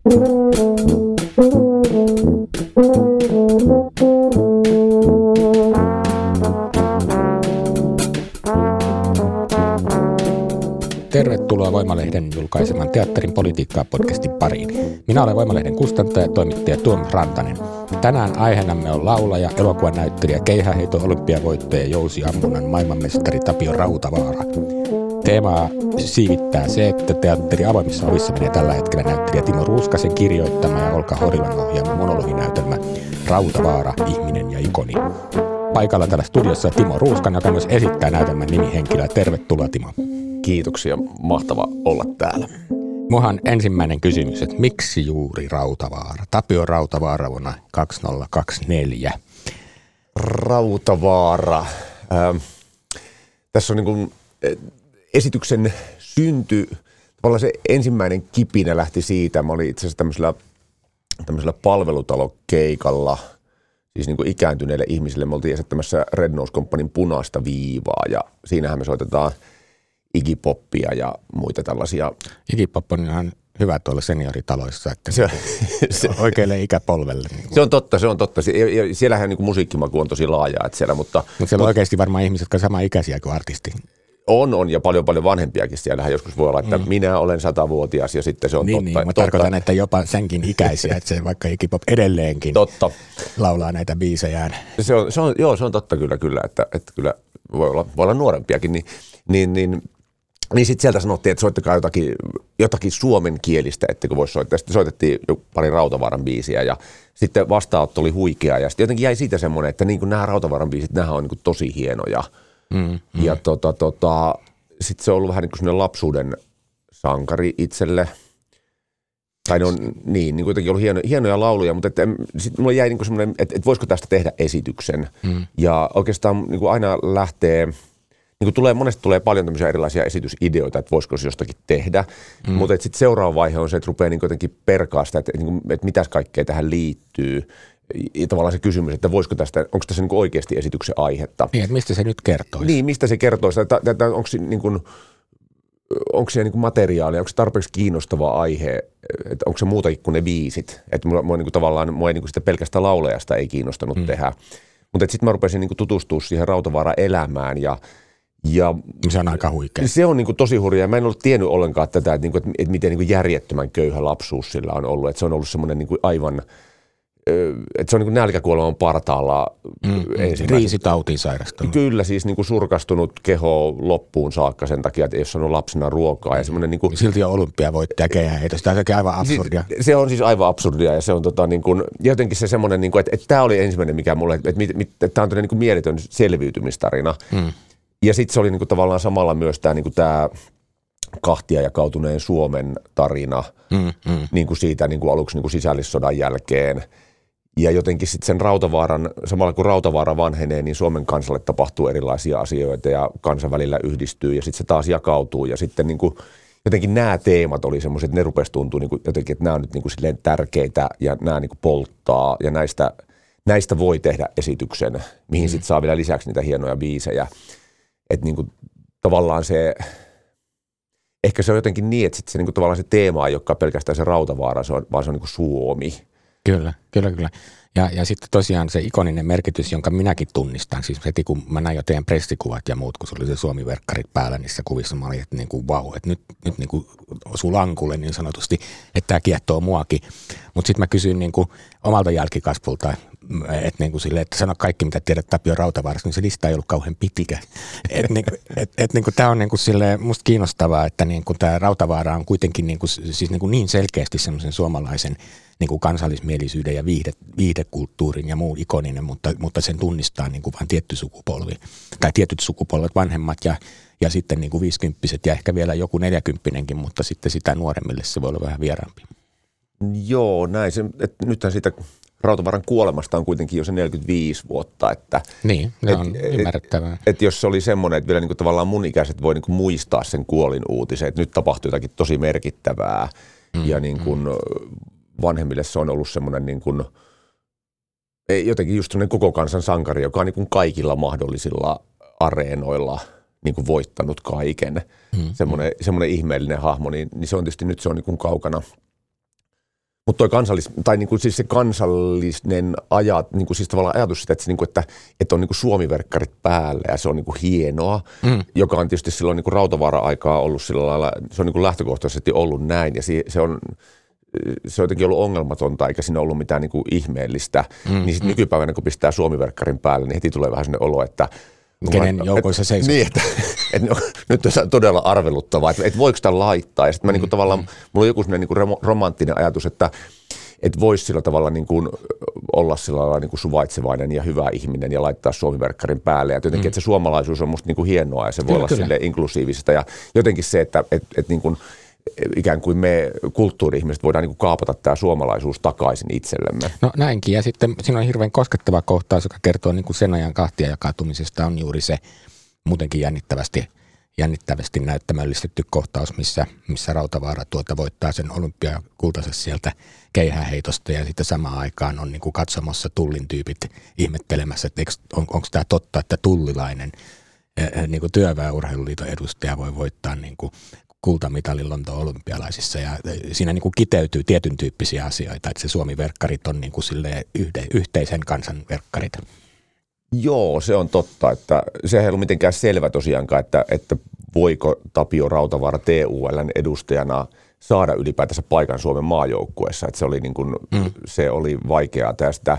Tervetuloa Voimalehden julkaiseman Teatterin politiikkaa podcastin pariin. Minä olen Voimalehden kustantaja ja toimittaja Tuom Rantanen. Tänään aiheenamme on laulaja, elokuvanäyttelijä, keihäheito, olympiavoittaja, jousi ammunnan maailmanmestari Tapio Rautavaara. Teemaa siivittää se, että teatteri avoimissa ovissa menee tällä hetkellä näyttelijä Timo Ruuskasen kirjoittama ja Olka Horilan ohjaama monologinäytelmä Rautavaara, ihminen ja ikoni. Paikalla täällä studiossa Timo Ruuskan, joka myös esittää näytelmän nimihenkilöä. Tervetuloa Timo. Kiitoksia, mahtava olla täällä. Muhan ensimmäinen kysymys, että miksi juuri Rautavaara? Tapio Rautavaara vuonna 2024. Rautavaara. Ähm, tässä on niin kuin, esityksen synty, tavallaan se ensimmäinen kipinä lähti siitä. Mä olin itse asiassa tämmöisellä, tämmöisellä palvelutalokeikalla, siis niin kuin ikääntyneille ihmisille. Me oltiin esittämässä Red Nose Companyn punaista viivaa ja siinähän me soitetaan igipoppia ja muita tällaisia. Igipop on ihan hyvä tuolla senioritaloissa, että se, se, oikealle ikäpolvelle. Niin se on totta, se on totta. Siellähän niin kuin musiikkimaku on tosi laaja, että siellä, mutta... Mutta siellä on oikeasti varmaan ihmiset, jotka ovat sama ikäisiä kuin artisti. On, on ja paljon paljon vanhempiakin. Siellähän joskus voi olla, että mm. minä olen satavuotias ja sitten se on niin, totta. Niin, mä totta. tarkoitan, että jopa senkin ikäisiä, että se vaikka Igipop edelleenkin totta. laulaa näitä biisejään. Se on, se on, joo, se on totta kyllä, kyllä että, että kyllä voi olla, voi olla nuorempiakin, niin, niin, niin niin sitten sieltä sanottiin, että soittakaa jotakin, jotakin suomenkielistä, kun voisi soittaa. Sitten soitettiin pari Rautavaaran biisiä ja sitten vastaanotto oli huikea. Ja sitten jotenkin jäi siitä semmoinen, että niin nämä Rautavaaran biisit, nämä on niin tosi hienoja. Mm, mm. Ja tota, tota, sitten se on ollut vähän niin kuin lapsuuden sankari itselle. Tai ne on niin, niin kuitenkin ollut hieno, hienoja lauluja, mutta sitten mulle jäi niin semmoinen, että, että voisiko tästä tehdä esityksen. Mm. Ja oikeastaan niin kuin aina lähtee – niin kuin tulee, monesti tulee paljon tämmöisiä erilaisia esitysideoita, että voisiko se jostakin tehdä, mm. mutta sitten seuraava vaihe on se, että rupeaa niin jotenkin perkaa sitä, että, niin että mitäs kaikkea tähän liittyy. Ja tavallaan se kysymys, että voisiko tästä, onko tässä niin oikeasti esityksen aihetta. Niin, että mistä se nyt kertoo? Niin, mistä se kertoo? Että, että onko se niin kuin, onko siellä niin materiaalia, onko se tarpeeksi kiinnostava aihe, että onko se muutakin kuin ne biisit. Että mua, mua niin kuin tavallaan, mua ei niin kuin sitä pelkästä laulajasta ei kiinnostanut mm. tehdä. Mutta sitten mä rupesin niin tutustua siihen Rautavaara-elämään ja – ja se on aika huikea. Se on niin tosi hurjaa. Mä en ollut tiennyt ollenkaan tätä, että, niin kuin, että miten niin järjettömän köyhä lapsuus sillä on ollut. Että se on ollut semmoinen niin aivan, että se on niin nälkäkuoleman partaalla mm, Riisitautiin sairastunut. Kyllä, siis niin kuin surkastunut keho loppuun saakka sen takia, että ei ole saanut lapsena ruokaa. Ja semmoinen niin kuin, Silti on olympiavoittaja keihäheitä. Tämä on aivan absurdia. Siis, se on siis aivan absurdia ja se on tota, niin kuin, jotenkin se semmoinen, niin kuin, että, että tämä oli ensimmäinen, mikä mulle, että, että, että, että tämä on niin kuin mieletön selviytymistarina. Mm ja sitten se oli niinku tavallaan samalla myös tämä niinku kahtia jakautuneen Suomen tarina mm, mm. Niinku siitä niinku aluksi niinku sisällissodan jälkeen. Ja jotenkin sitten sen Rautavaaran, samalla kun Rautavaara vanhenee, niin Suomen kansalle tapahtuu erilaisia asioita ja kansan välillä yhdistyy ja sitten se taas jakautuu. Ja sitten niinku, jotenkin nämä teemat oli semmoiset, että ne rupesi tuntua niinku jotenkin, että nämä on nyt niinku silleen tärkeitä ja nämä niinku polttaa ja näistä, näistä voi tehdä esityksen, mihin mm. sitten saa vielä lisäksi niitä hienoja biisejä että niin kuin, tavallaan se, ehkä se on jotenkin niin, että sit se niin kuin, tavallaan se teema ei olekaan pelkästään se rautavaara, se on, vaan se on niin kuin Suomi. Kyllä, kyllä, kyllä. Ja, ja sitten tosiaan se ikoninen merkitys, jonka minäkin tunnistan, siis heti kun mä näin jo teidän pressikuvat ja muut, kun se oli se Suomi-verkkarit päällä niissä kuvissa, mä olin, että niin kuin, wow, että nyt, nyt niin kuin osuu lankulle niin sanotusti, että tämä kiehtoo muakin. Mutta sitten mä kysyin niin kuin omalta jälkikasvulta, että niin kuin sille, että sano kaikki, mitä tiedät Tapio Rautavaarasta, niin se lista ei ollut kauhean pitikä. Että niin et, et, niin tämä on niin kuin sille, musta kiinnostavaa, että niin kuin tämä Rautavaara on kuitenkin niin, kuin, siis niin, kuin niin selkeästi semmoisen suomalaisen niin kuin kansallismielisyyden ja viihde, viihdekulttuurin ja muun ikoninen, mutta, mutta sen tunnistaa niin kuin vain tietty sukupolvi tai tietyt sukupolvet vanhemmat ja ja sitten niin kuin 50 ja ehkä vielä joku 40 mutta sitten sitä nuoremmille se voi olla vähän vieraampi. Joo, näin. Se, että nythän siitä Rautavaran kuolemasta on kuitenkin jo se 45 vuotta. Että, niin, se on et, ymmärrettävää. Et, et jos se oli semmoinen, että vielä niin kuin tavallaan mun ikäiset voi niin kuin muistaa sen kuolin uutisen, että nyt tapahtui jotakin tosi merkittävää mm, ja niin kuin mm. Vanhemmille se on ollut semmoinen niin kuin, jotenkin just semmoinen koko kansan sankari, joka on niin kuin kaikilla mahdollisilla areenoilla niin kuin voittanut kaiken. Mm, semmoinen, mm. semmoinen ihmeellinen hahmo, niin, niin se on tietysti nyt se on niin kuin kaukana – mutta toi kansallis, tai niinku siis se kansallinen ajat, niinku siis tavallaan ajatus sitä, että, se niinku, että, että on niinku suomiverkkarit päällä ja se on niinku hienoa, mm. joka on tietysti silloin niinku rautavaara-aikaa ollut sillä lailla, se on niinku lähtökohtaisesti ollut näin ja se, se on se on jotenkin ollut ongelmatonta, eikä siinä ollut mitään niinku ihmeellistä. Mm, niin sitten mm. nykypäivänä, kun pistää suomiverkkarin päälle, niin heti tulee vähän sellainen olo, että – Kenen joukoissa seisoo. Niin, että, että no, nyt on todella arveluttavaa, että, että voiko sitä laittaa. Ja sitten mä mm, niin kuin, tavallaan, mm. mulla on joku sellainen niin kuin romanttinen ajatus, että, että voisi sillä tavalla niin kuin olla sillä tavalla niin kuin suvaitsevainen ja hyvä ihminen ja laittaa suomiverkkarin päälle. Ja jotenkin, mm. että se suomalaisuus on musta niin kuin hienoa ja se voi kyllä, olla sille inklusiivista. Ja jotenkin se, että, että, että niin kuin – ikään kuin me kulttuuri-ihmiset voidaan niin kuin kaapata tämä suomalaisuus takaisin itsellemme. No näinkin, ja sitten siinä on hirveän koskettava kohtaus, joka kertoo niin kuin sen ajan kahtia jakautumisesta, on juuri se muutenkin jännittävästi, jännittävästi näyttämällistetty kohtaus, missä, missä Rautavaara tuota voittaa sen olympiakultansa sieltä keihäheitosta ja sitten samaan aikaan on niin kuin katsomassa tullin tyypit ihmettelemässä, että on, onko tämä totta, että tullilainen niin kuin työväenurheiluliiton edustaja voi voittaa niin kuin kultamitalin Lontoon olympialaisissa ja siinä niin kuin kiteytyy tietyn tyyppisiä asioita, että se Suomi-verkkarit on niin kuin yhde, yhteisen kansan verkkarit. Joo, se on totta, että se ei ollut mitenkään selvä tosiaankaan, että, että voiko Tapio Rautavaara TULn edustajana saada ylipäätänsä paikan Suomen maajoukkueessa, että se oli, niin kuin, mm. se oli vaikeaa tästä.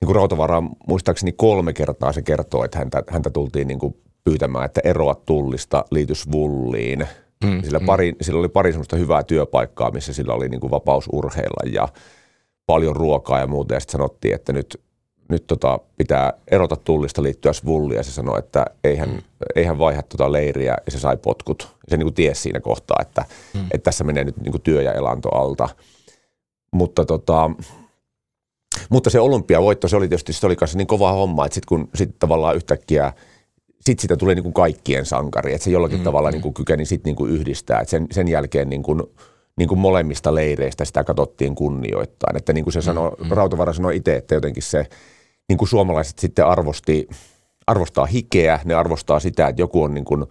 Niin kuin Rautavaara muistaakseni kolme kertaa se kertoo, että häntä, häntä tultiin niin kuin pyytämään, että eroa tullista, liitys vulliin – Mm, sillä, mm. pari, sillä oli pari semmoista hyvää työpaikkaa, missä sillä oli niin kuin vapaus urheilla ja paljon ruokaa ja muuta. Ja sitten sanottiin, että nyt, nyt tota, pitää erota tullista liittyä svulliin. Ja se sanoi, että eihän, mm. eihän vaiha tota leiriä ja se sai potkut. Ja se niin kuin tiesi siinä kohtaa, että, mm. että tässä menee nyt niin kuin työ ja elanto alta. Mutta tota, mutta se olympiavoitto, se oli tietysti se oli kanssa niin kova homma, että sitten kun sit tavallaan yhtäkkiä – sitten siitä tuli niin kuin kaikkien sankari, että se jollakin mm, tavalla mm. niin kuin kykeni sitten niin kuin yhdistää. Et sen, sen jälkeen niin kuin, niin kuin molemmista leireistä sitä katsottiin kunnioittaa. Että niin kuin se sanoi, mm, mm. Rautavara sanoi itse, että jotenkin se niin kuin suomalaiset sitten arvosti, arvostaa hikeä, ne arvostaa sitä, että joku on niin kuin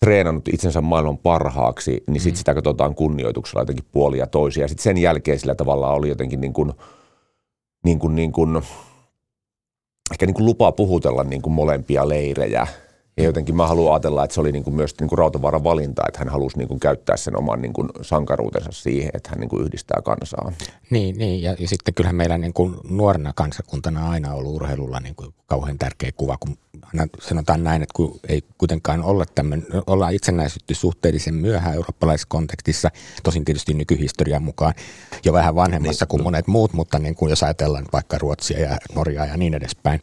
treenannut itsensä maailman parhaaksi, niin sitten mm. sitä katsotaan kunnioituksella jotenkin puolia toisia. Sitten sen jälkeen sillä tavalla oli jotenkin niin kuin, niin kuin, niin kuin ehkä niin kuin lupa puhutella niin kuin molempia leirejä. Ja jotenkin mä haluan ajatella, että se oli niin kuin myös niin kuin Rautavaaran valinta, että hän halusi niin kuin käyttää sen oman niin kuin sankaruutensa siihen, että hän niin kuin yhdistää kansaa. Niin, niin ja, ja sitten kyllähän meillä niin kuin nuorena kansakuntana aina ollut urheilulla niin kuin kauhean tärkeä kuva, kun sanotaan näin, että kun ei kuitenkaan olla tämmöinen, ollaan itsenäisytty suhteellisen myöhään eurooppalaisessa kontekstissa, tosin tietysti nykyhistorian mukaan jo vähän vanhemmassa niin, kuin monet muut, mutta niin kuin jos ajatellaan vaikka Ruotsia ja Norjaa ja niin edespäin,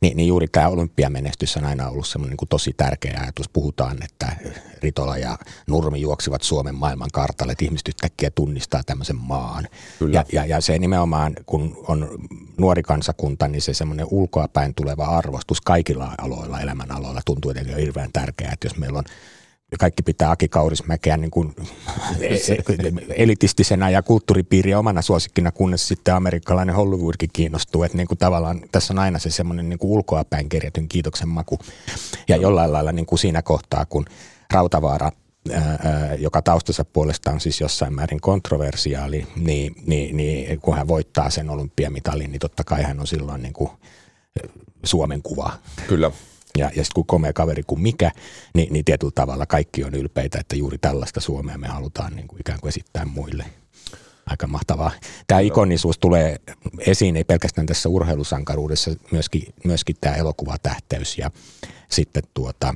niin, niin juuri tämä olympiamenestys on aina ollut semmoinen niin tosi tärkeä ajatus. Puhutaan, että Ritola ja Nurmi juoksivat Suomen maailman kartalle, että ihmiset yhtäkkiä tunnistaa tämmöisen maan. Ja, ja, ja se nimenomaan, kun on nuori kansakunta, niin se semmoinen ulkoapäin tuleva arvostus kaikilla aloilla, elämänaloilla tuntuu jotenkin hirveän tärkeää, että jos meillä on kaikki pitää Aki Kaurismäkeä niin kuin elitistisena ja kulttuuripiiriä omana suosikkina, kunnes sitten amerikkalainen Hollywoodkin kiinnostuu. Että niin kuin tavallaan tässä on aina se semmoinen niin kuin ulkoapäin kirjatyn kiitoksen maku. Ja jollain lailla niin kuin siinä kohtaa, kun Rautavaara joka taustassa puolesta on siis jossain määrin kontroversiaali, niin, niin, niin kun hän voittaa sen olympiamitalin, niin totta kai hän on silloin niin kuin Suomen kuva. Kyllä. Ja, ja sitten kun komea kaveri kuin mikä, niin, niin tietyllä tavalla kaikki on ylpeitä, että juuri tällaista Suomea me halutaan niin kuin ikään kuin esittää muille. Aika mahtavaa. Tämä ikonisuus tulee esiin ei pelkästään tässä urheilusankaruudessa, myöskin, myöskin tämä elokuvatähteys ja sitten tuota,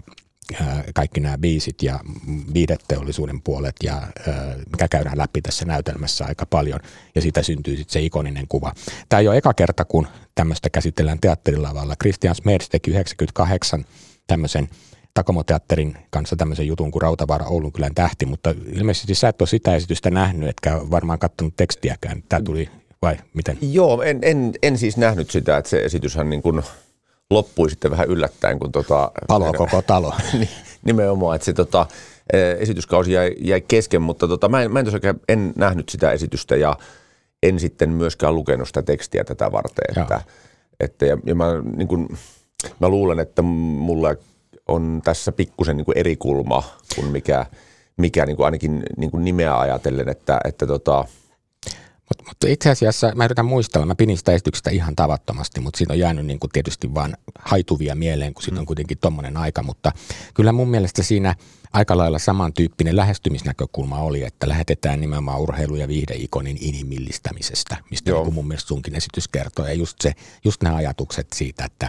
kaikki nämä biisit ja viideteollisuuden puolet, ja, mikä käydään läpi tässä näytelmässä aika paljon, ja siitä syntyy sitten se ikoninen kuva. Tämä ei ole eka kerta, kun tämmöistä käsitellään teatterilavalla. Christian Smers teki 98 tämmöisen Takomo-teatterin kanssa tämmöisen jutun kuin Rautavaara Oulun kylän tähti, mutta ilmeisesti sä et ole sitä esitystä nähnyt, etkä varmaan katsonut tekstiäkään. Tämä tuli vai miten? Joo, en, en, en siis nähnyt sitä, että se esityshän niin kuin loppui sitten vähän yllättäen. Kun tota, Palo koko talo. nimenomaan, että se tota, esityskausi jäi, jäi kesken, mutta tota, mä en, mä en tosiaan en nähnyt sitä esitystä ja en sitten myöskään lukenut sitä tekstiä tätä varten. Että, että, ja, ja mä, niin kuin, mä luulen, että mulla on tässä pikkusen niin eri kulma kuin mikä, mikä niin kuin ainakin niin kuin nimeä ajatellen, että, että tota, mutta mut itse asiassa mä yritän muistella, mä pinin sitä esityksestä ihan tavattomasti, mutta siinä on jäänyt niin kuin tietysti vaan haituvia mieleen, kun siitä on mm. kuitenkin tommonen aika, mutta kyllä mun mielestä siinä aika lailla samantyyppinen lähestymisnäkökulma oli, että lähetetään nimenomaan urheilu- ja viihdeikonin inhimillistämisestä, mistä niin mun mielestä sunkin esitys kertoo. Ja just, se, just nämä ajatukset siitä, että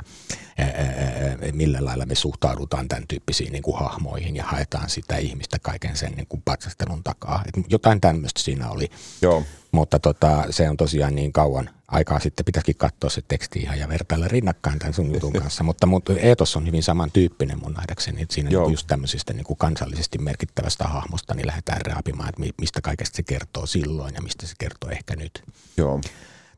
ää, ää, millä lailla me suhtaudutaan tämän tyyppisiin niin kuin hahmoihin ja haetaan sitä ihmistä kaiken sen niin kuin patsastelun takaa. Et jotain tämmöistä siinä oli. Joo. Mutta tota, se on tosiaan niin kauan aikaa sitten, pitäisikin katsoa se teksti ihan ja vertailla rinnakkain tämän sun jutun kanssa. mutta, mutta Eetos on hyvin samantyyppinen mun nähdäkseni, että siinä niin just tämmöisestä niin kuin kansallisesti merkittävästä hahmosta niin lähdetään raapimaan, että mistä kaikesta se kertoo silloin ja mistä se kertoo ehkä nyt. Joo.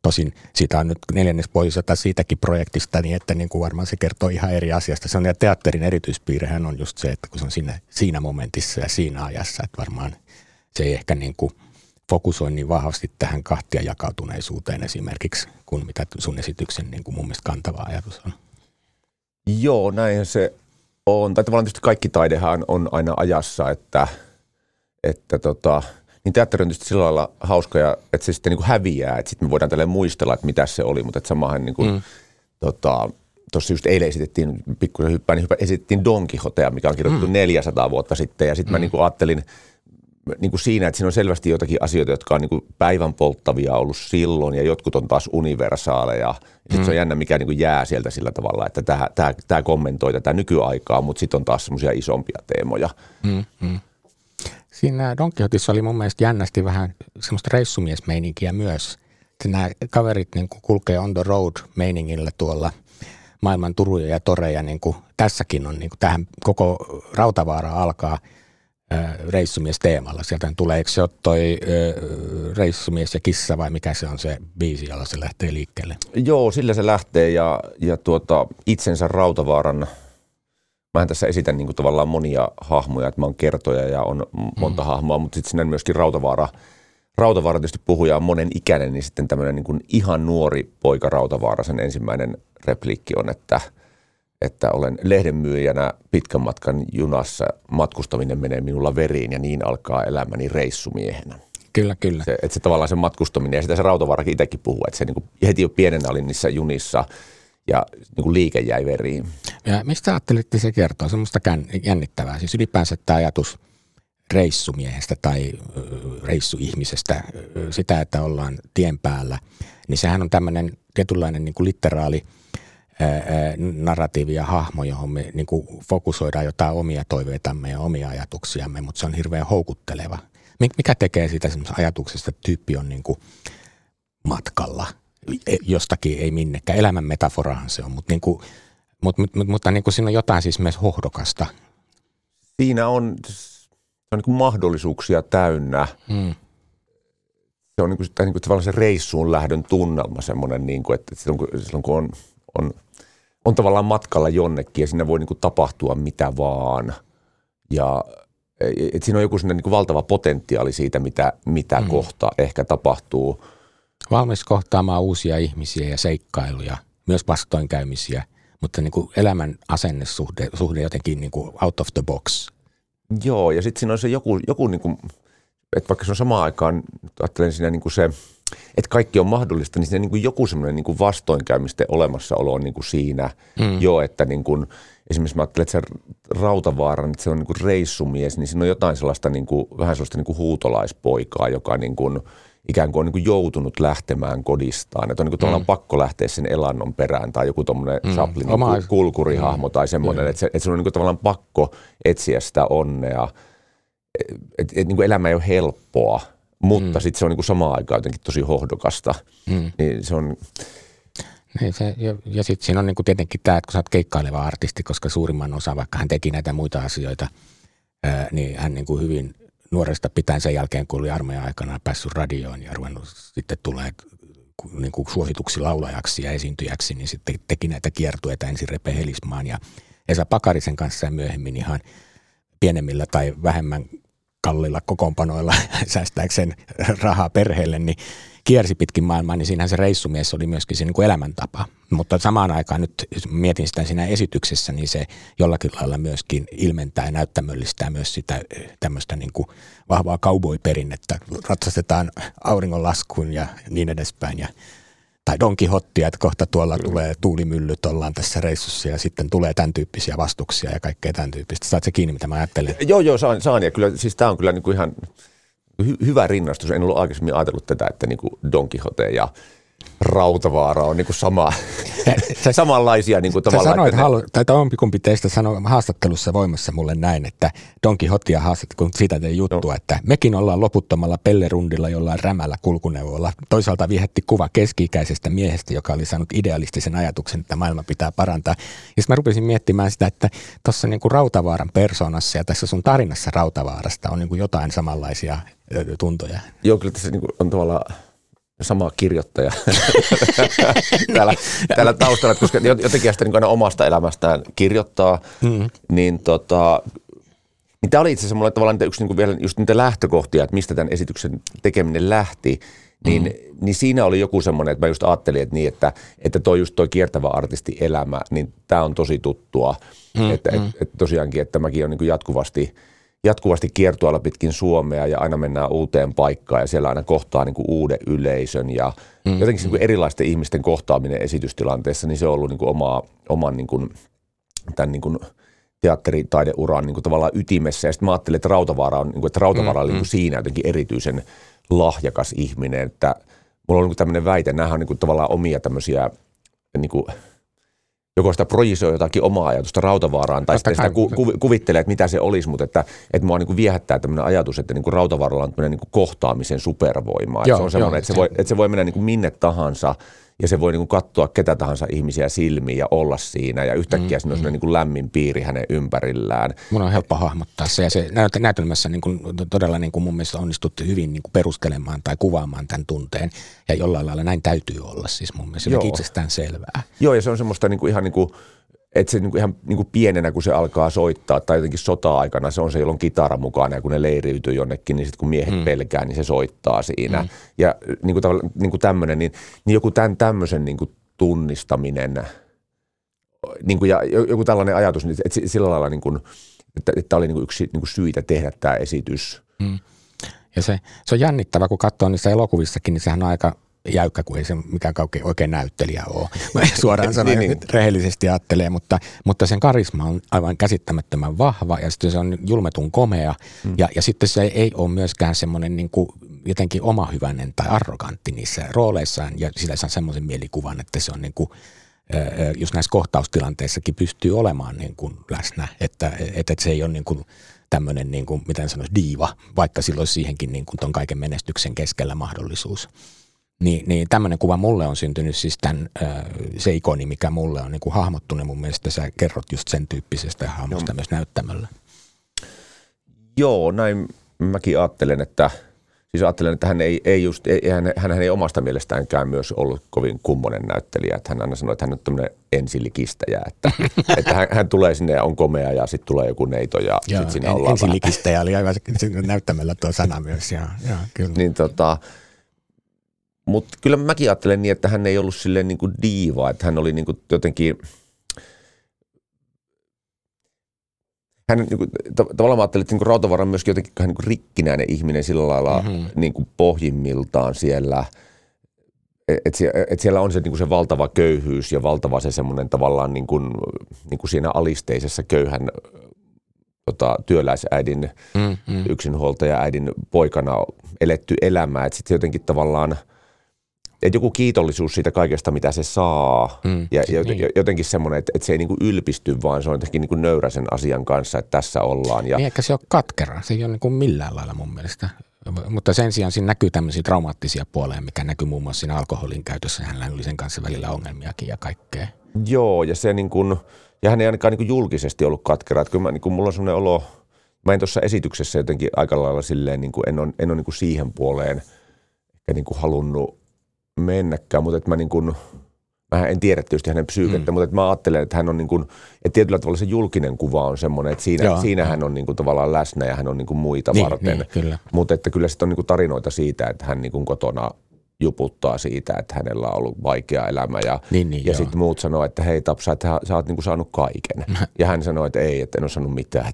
Tosin siitä on nyt neljännes poisota siitäkin projektista, niin että niin kuin varmaan se kertoo ihan eri asiasta. Se on ja teatterin erityispiirehän on just se, että kun se on siinä, siinä momentissa ja siinä ajassa, että varmaan se ei ehkä niin kuin – fokusoi niin vahvasti tähän kahtia jakautuneisuuteen esimerkiksi, kuin mitä sun esityksen niin kuin mun mielestä kantava ajatus on. Joo, näin se on. Tai tavallaan tietysti kaikki taidehan on aina ajassa, että, että tota, niin teatteri on tietysti sillä lailla hauska, ja, että se sitten niin kuin häviää, että sitten me voidaan tälleen muistella, että mitä se oli, mutta että samahan niin kuin, mm. tota, tuossa just eilen esitettiin, pikkusen hyppään, niin esitettiin Don Quixotea, mikä on kirjoitettu mm. 400 vuotta sitten, ja sitten mm. mä niin kuin ajattelin, niin kuin siinä, että siinä on selvästi jotakin asioita, jotka on niin kuin päivän polttavia ollut silloin ja jotkut on taas universaaleja. Ja mm. se on mm. jännä, mikä niin kuin jää sieltä sillä tavalla, että tämä, tämä, tämä kommentoi tätä nykyaikaa, mutta sitten on taas semmoisia isompia teemoja. Mm, mm. Siinä Don Quixotissa oli mun mielestä jännästi vähän semmoista reissumiesmeininkiä myös. Että nämä kaverit niin kuin kulkee on the road meiningillä tuolla maailman turuja ja toreja. Niin kuin tässäkin on, niin kuin tähän koko Rautavaara alkaa – reissumies teemalla. Sieltä tulee, eikö se ole toi reissumies ja kissa vai mikä se on se biisi, jolla se lähtee liikkeelle? Joo, sillä se lähtee ja, ja tuota, itsensä Rautavaaran, mä tässä esitän niin kuin tavallaan monia hahmoja, että mä oon kertoja ja on monta mm. hahmoa, mutta sitten siinä myöskin Rautavaara, Rautavaara tietysti puhuja on monen ikäinen, niin sitten tämmöinen niin ihan nuori poika Rautavaara, sen ensimmäinen repliikki on, että – että olen lehdenmyyjänä pitkän matkan junassa, matkustaminen menee minulla veriin ja niin alkaa elämäni reissumiehenä. Kyllä, kyllä. Se, että se tavallaan se matkustaminen ja sitä se Rautavaarakin itsekin puhuu, että se niin kuin, heti jo pienenä oli niissä junissa ja niin kuin liike jäi veriin. Ja mistä ajattelitte se kertoo? Semmoista jännittävää. Siis ylipäänsä tämä ajatus reissumiehestä tai reissuihmisestä, sitä, että ollaan tien päällä, niin sehän on tämmöinen tietynlainen niin kuin literaali – narratiivi ja hahmo, johon me niin kuin fokusoidaan jotain omia toiveitamme ja omia ajatuksiamme, mutta se on hirveän houkutteleva. Mikä tekee siitä ajatuksesta, että tyyppi on niin kuin matkalla e, jostakin, ei minnekään. Elämän metaforahan se on, mutta, niin kuin, mutta, mutta, mutta niin kuin siinä on jotain siis myös hohdokasta. Siinä on, se on niin kuin mahdollisuuksia täynnä. Hmm se on niin kuin, niin kuin se reissuun lähdön tunnelma semmoinen, niin kuin, että silloin kun, silloin kun on, on on tavallaan matkalla jonnekin ja siinä voi niin kuin tapahtua mitä vaan. Ja et siinä on joku niin kuin valtava potentiaali siitä, mitä, mitä mm. kohta ehkä tapahtuu. Valmis kohtaamaan uusia ihmisiä ja seikkailuja, myös vastoinkäymisiä, mutta niin kuin elämän asennesuhde suhde jotenkin niin kuin out of the box. Joo, ja sitten siinä on se joku, joku niin kuin, että vaikka se on samaan aikaan, ajattelen siinä niin kuin se – että kaikki on mahdollista, niin siinä niin kuin joku semmoinen niin kuin vastoinkäymisten olemassaolo on niin kuin siinä mm. jo, että niin kuin, esimerkiksi mä ajattelen, että se Rautavaaran, että se on niin kuin reissumies, niin siinä on jotain sellaista niin kuin, vähän sellaista niin kuin huutolaispoikaa, joka niin kuin, ikään kuin on niin kuin joutunut lähtemään kodistaan. Että on niin kuin mm. pakko lähteä sen elannon perään tai joku tuommoinen mm. Chaplinin Oma... kulkurihahmo mm. tai semmoinen, mm. että, se, että se on niin kuin tavallaan pakko etsiä sitä onnea. Että et, et, niin kuin elämä ei ole helppoa mutta mm. sitten se on niin kuin samaan aikaan jotenkin tosi hohdokasta. Mm. Niin se on... Niin se, ja, ja sitten siinä on niin kuin tietenkin tämä, että kun sä oot keikkaileva artisti, koska suurimman osa, vaikka hän teki näitä muita asioita, ää, niin hän niin kuin hyvin nuoresta pitäen sen jälkeen, kun oli armeijan aikana päässyt radioon ja ruvennut sitten tulee niin kuin suosituksi laulajaksi ja esiintyjäksi, niin sitten teki näitä kiertueita ensin Repe Helismaan ja Esa Pakarisen kanssa ja myöhemmin ihan pienemmillä tai vähemmän kallilla kokoonpanoilla säästääkseen rahaa perheelle, niin kiersi pitkin maailmaa, niin siinähän se reissumies oli myöskin se niin kuin elämäntapa. Mutta samaan aikaan nyt mietin sitä siinä esityksessä, niin se jollakin lailla myöskin ilmentää ja näyttämöllistää myös sitä tämmöistä niin kuin vahvaa cowboy-perinnettä. Ratsastetaan auringonlaskuun ja niin edespäin. Ja tai Don Quixottia, että kohta tuolla Kyllä. tulee tuulimyllyt, ollaan tässä reissussa ja sitten tulee tämän tyyppisiä vastuksia ja kaikkea tämän tyyppistä. Saat se kiinni, mitä mä ajattelen? Joo, joo, saan, saan ja kyllä siis tämä on kyllä niin kuin ihan hy- hyvä rinnastus. En ollut aikaisemmin ajatellut tätä, että niin kuin Don Quixote ja Rautavaara on niin kuin sama, sä, samanlaisia niin kuin sä. Sanoit, että halu, tai jompikumpi teistä sanoi haastattelussa voimassa mulle näin, että Don Quixotea haastattelut, kun siitä tein juttua, no. että mekin ollaan loputtomalla pellerundilla jollain rämällä kulkuneuvolla. Toisaalta viehetti kuva keski-ikäisestä miehestä, joka oli saanut idealistisen ajatuksen, että maailma pitää parantaa. Ja mä rupesin miettimään sitä, että tuossa niin kuin Rautavaaran persoonassa ja tässä sun tarinassa Rautavaarasta on niin kuin jotain samanlaisia tuntoja. Joo, kyllä tässä niin kuin on tavallaan sama kirjoittaja täällä, täällä taustalla, koska jotenkin sitä niin aina omasta elämästään kirjoittaa, mm. niin tota, niin tämä oli itse asiassa mulle tavallaan yksi niin kuin vielä just niitä lähtökohtia, että mistä tämän esityksen tekeminen lähti, niin, mm. niin siinä oli joku semmoinen, että mä just ajattelin, että, niin, että, että toi just toi kiertävä artisti elämä, niin tämä on tosi tuttua, mm. että mm. Et, et tosiaankin, että mäkin on niin kuin jatkuvasti – jatkuvasti kiertueella pitkin Suomea ja aina mennään uuteen paikkaan ja siellä aina kohtaa niin kuin uuden yleisön ja mm, jotenkin niin kuin erilaisten ihmisten kohtaaminen esitystilanteessa, niin se on ollut niin kuin oma, oman niin kuin, tämän niin kuin teatteritaideuran niin kuin tavallaan ytimessä. Ja sitten mä ajattelin, että Rautavaara on, niin kuin, että Rautavaara mm, on niin kuin mm. siinä jotenkin erityisen lahjakas ihminen, että mulla on niin kuin tämmöinen väite, nämä on niin kuin tavallaan omia tämmöisiä niin kuin joko sitä projisoi jotakin omaa ajatusta Rautavaaraan tai sitten sitä ku, ku, kuvittelee, että mitä se olisi, mutta että, että mua niin kuin viehättää tämmöinen ajatus, että niin kuin Rautavaaralla on tämmöinen niin kuin kohtaamisen supervoima. Joo, että se on semmoinen, joo, että, se voi, että se voi mennä niin kuin minne tahansa – ja se voi niin kuin katsoa ketä tahansa ihmisiä silmiin ja olla siinä ja yhtäkkiä mm, siinä on mm. niin kuin lämmin piiri hänen ympärillään. Mun on helppo hahmottaa se ja se näytelmässä niin kuin, todella niin kuin mun mielestä onnistuttu hyvin niin kuin perustelemaan tai kuvaamaan tämän tunteen ja jollain lailla näin täytyy olla siis mun mielestä Joo. itsestään selvää. Joo ja se on semmoista niin kuin ihan niin kuin että se niinku ihan niinku pienenä, kun se alkaa soittaa, tai jotenkin sota-aikana se on se, jolloin kitara mukana, ja kun ne leiriytyy jonnekin, niin sitten kun miehet mm. pelkää, niin se soittaa siinä. Mm. Ja niinku, niinku tämmöinen, niin, niin joku tämän tämmöisen niinku tunnistaminen, niinku, ja joku tällainen ajatus, niin että sillä lailla, niinku, että, että oli niinku yksi niinku syitä tehdä tämä esitys. Mm. Ja se, se on jännittävä, kun katsoo niissä elokuvissakin, niin sehän on aika jäykkä, kun ei se mikään oikein näyttelijä ole. Mä suoraan sanoen niin, niin. rehellisesti ajattelee, mutta, mutta sen karisma on aivan käsittämättömän vahva ja sitten se on julmetun komea hmm. ja, ja sitten se ei ole myöskään semmoinen niin kuin jotenkin omahyväinen tai arrogantti niissä rooleissaan ja sillä saa semmoisen mielikuvan, että se on niin kuin, just näissä kohtaustilanteissakin pystyy olemaan niin kuin läsnä, että, että se ei ole niin kuin tämmöinen, niin kuin, miten sanoisi, diiva, vaikka silloin siihenkin niin kuin ton kaiken menestyksen keskellä mahdollisuus. Niin, niin tämmöinen kuva mulle on syntynyt siis tämän, se ikoni, mikä mulle on niin kuin hahmottunut. Mun mielestä sä kerrot just sen tyyppisestä hahmosta myös näyttämällä. Joo, näin mäkin ajattelen, että siis ajattelen, että hän ei, ei just, ei, hän, hän ei omasta mielestäänkään myös ollut kovin kummonen näyttelijä. Että hän aina sanoi, että hän on tämmöinen ensilikistäjä, että, että hän, hän, tulee sinne ja on komea ja sitten tulee joku neito ja sitten siinä ollaan Ensilikistäjä oli aivan näyttämällä tuo sana myös, ja, ja, kyllä. Niin tota, mutta kyllä mäkin ajattelen niin, että hän ei ollut silleen niin kuin diiva, että hän oli niin kuin jotenkin, hän niin kuin, tavallaan mä ajattelin, että niin Rautavaara on myöskin jotenkin hän niin kuin rikkinäinen ihminen sillä lailla mm-hmm. niin kuin pohjimmiltaan siellä, että et siellä on se, niin kuin se valtava köyhyys ja valtava se semmoinen tavallaan niin kuin, niin kuin siinä alisteisessa köyhän tota, työläisäidin, mm-hmm. yksinhuoltaja äidin poikana eletty elämä, että sitten jotenkin tavallaan – että joku kiitollisuus siitä kaikesta, mitä se saa. Mm, ja niin. jotenkin semmoinen, että, että se ei niin kuin ylpisty, vaan se on jotenkin niin kuin nöyrä sen asian kanssa, että tässä ollaan. Ja... Niin, eikä se ole katkera. Se ei ole niin kuin millään lailla mun mielestä. Mutta sen sijaan siinä näkyy tämmöisiä traumaattisia puolia, mikä näkyy muun muassa siinä alkoholin käytössä. Hänellä oli sen kanssa välillä ongelmiakin ja kaikkea. Joo, ja se niin kuin, ja hän ei ainakaan niin kuin julkisesti ollut katkera. Että kyllä mä, niin kuin, mulla on sellainen olo, mä en tuossa esityksessä jotenkin aika lailla silleen, niin kuin, en ole, en ole niin kuin siihen puoleen ehkä niin kuin halunnut mennäkään, mutta että mä niin kuin, mä en tiedä tietysti hänen psyykettä, mm. mutta että mä ajattelen, että hän on niin kuin, että tietyllä tavalla se julkinen kuva on semmoinen, että siinä, Joo, siinä hän on niin kuin tavallaan läsnä ja hän on niin kuin muita niin, varten. Niin, kyllä. Mutta että kyllä sitten on niin kuin tarinoita siitä, että hän niin kuin kotona juputtaa siitä, että hänellä on ollut vaikea elämä ja, niin, niin, ja sitten muut sanoo, että hei Tapsa, että sä oot niinku saanut kaiken. ja hän sanoi, että ei, että en ole saanut mitään.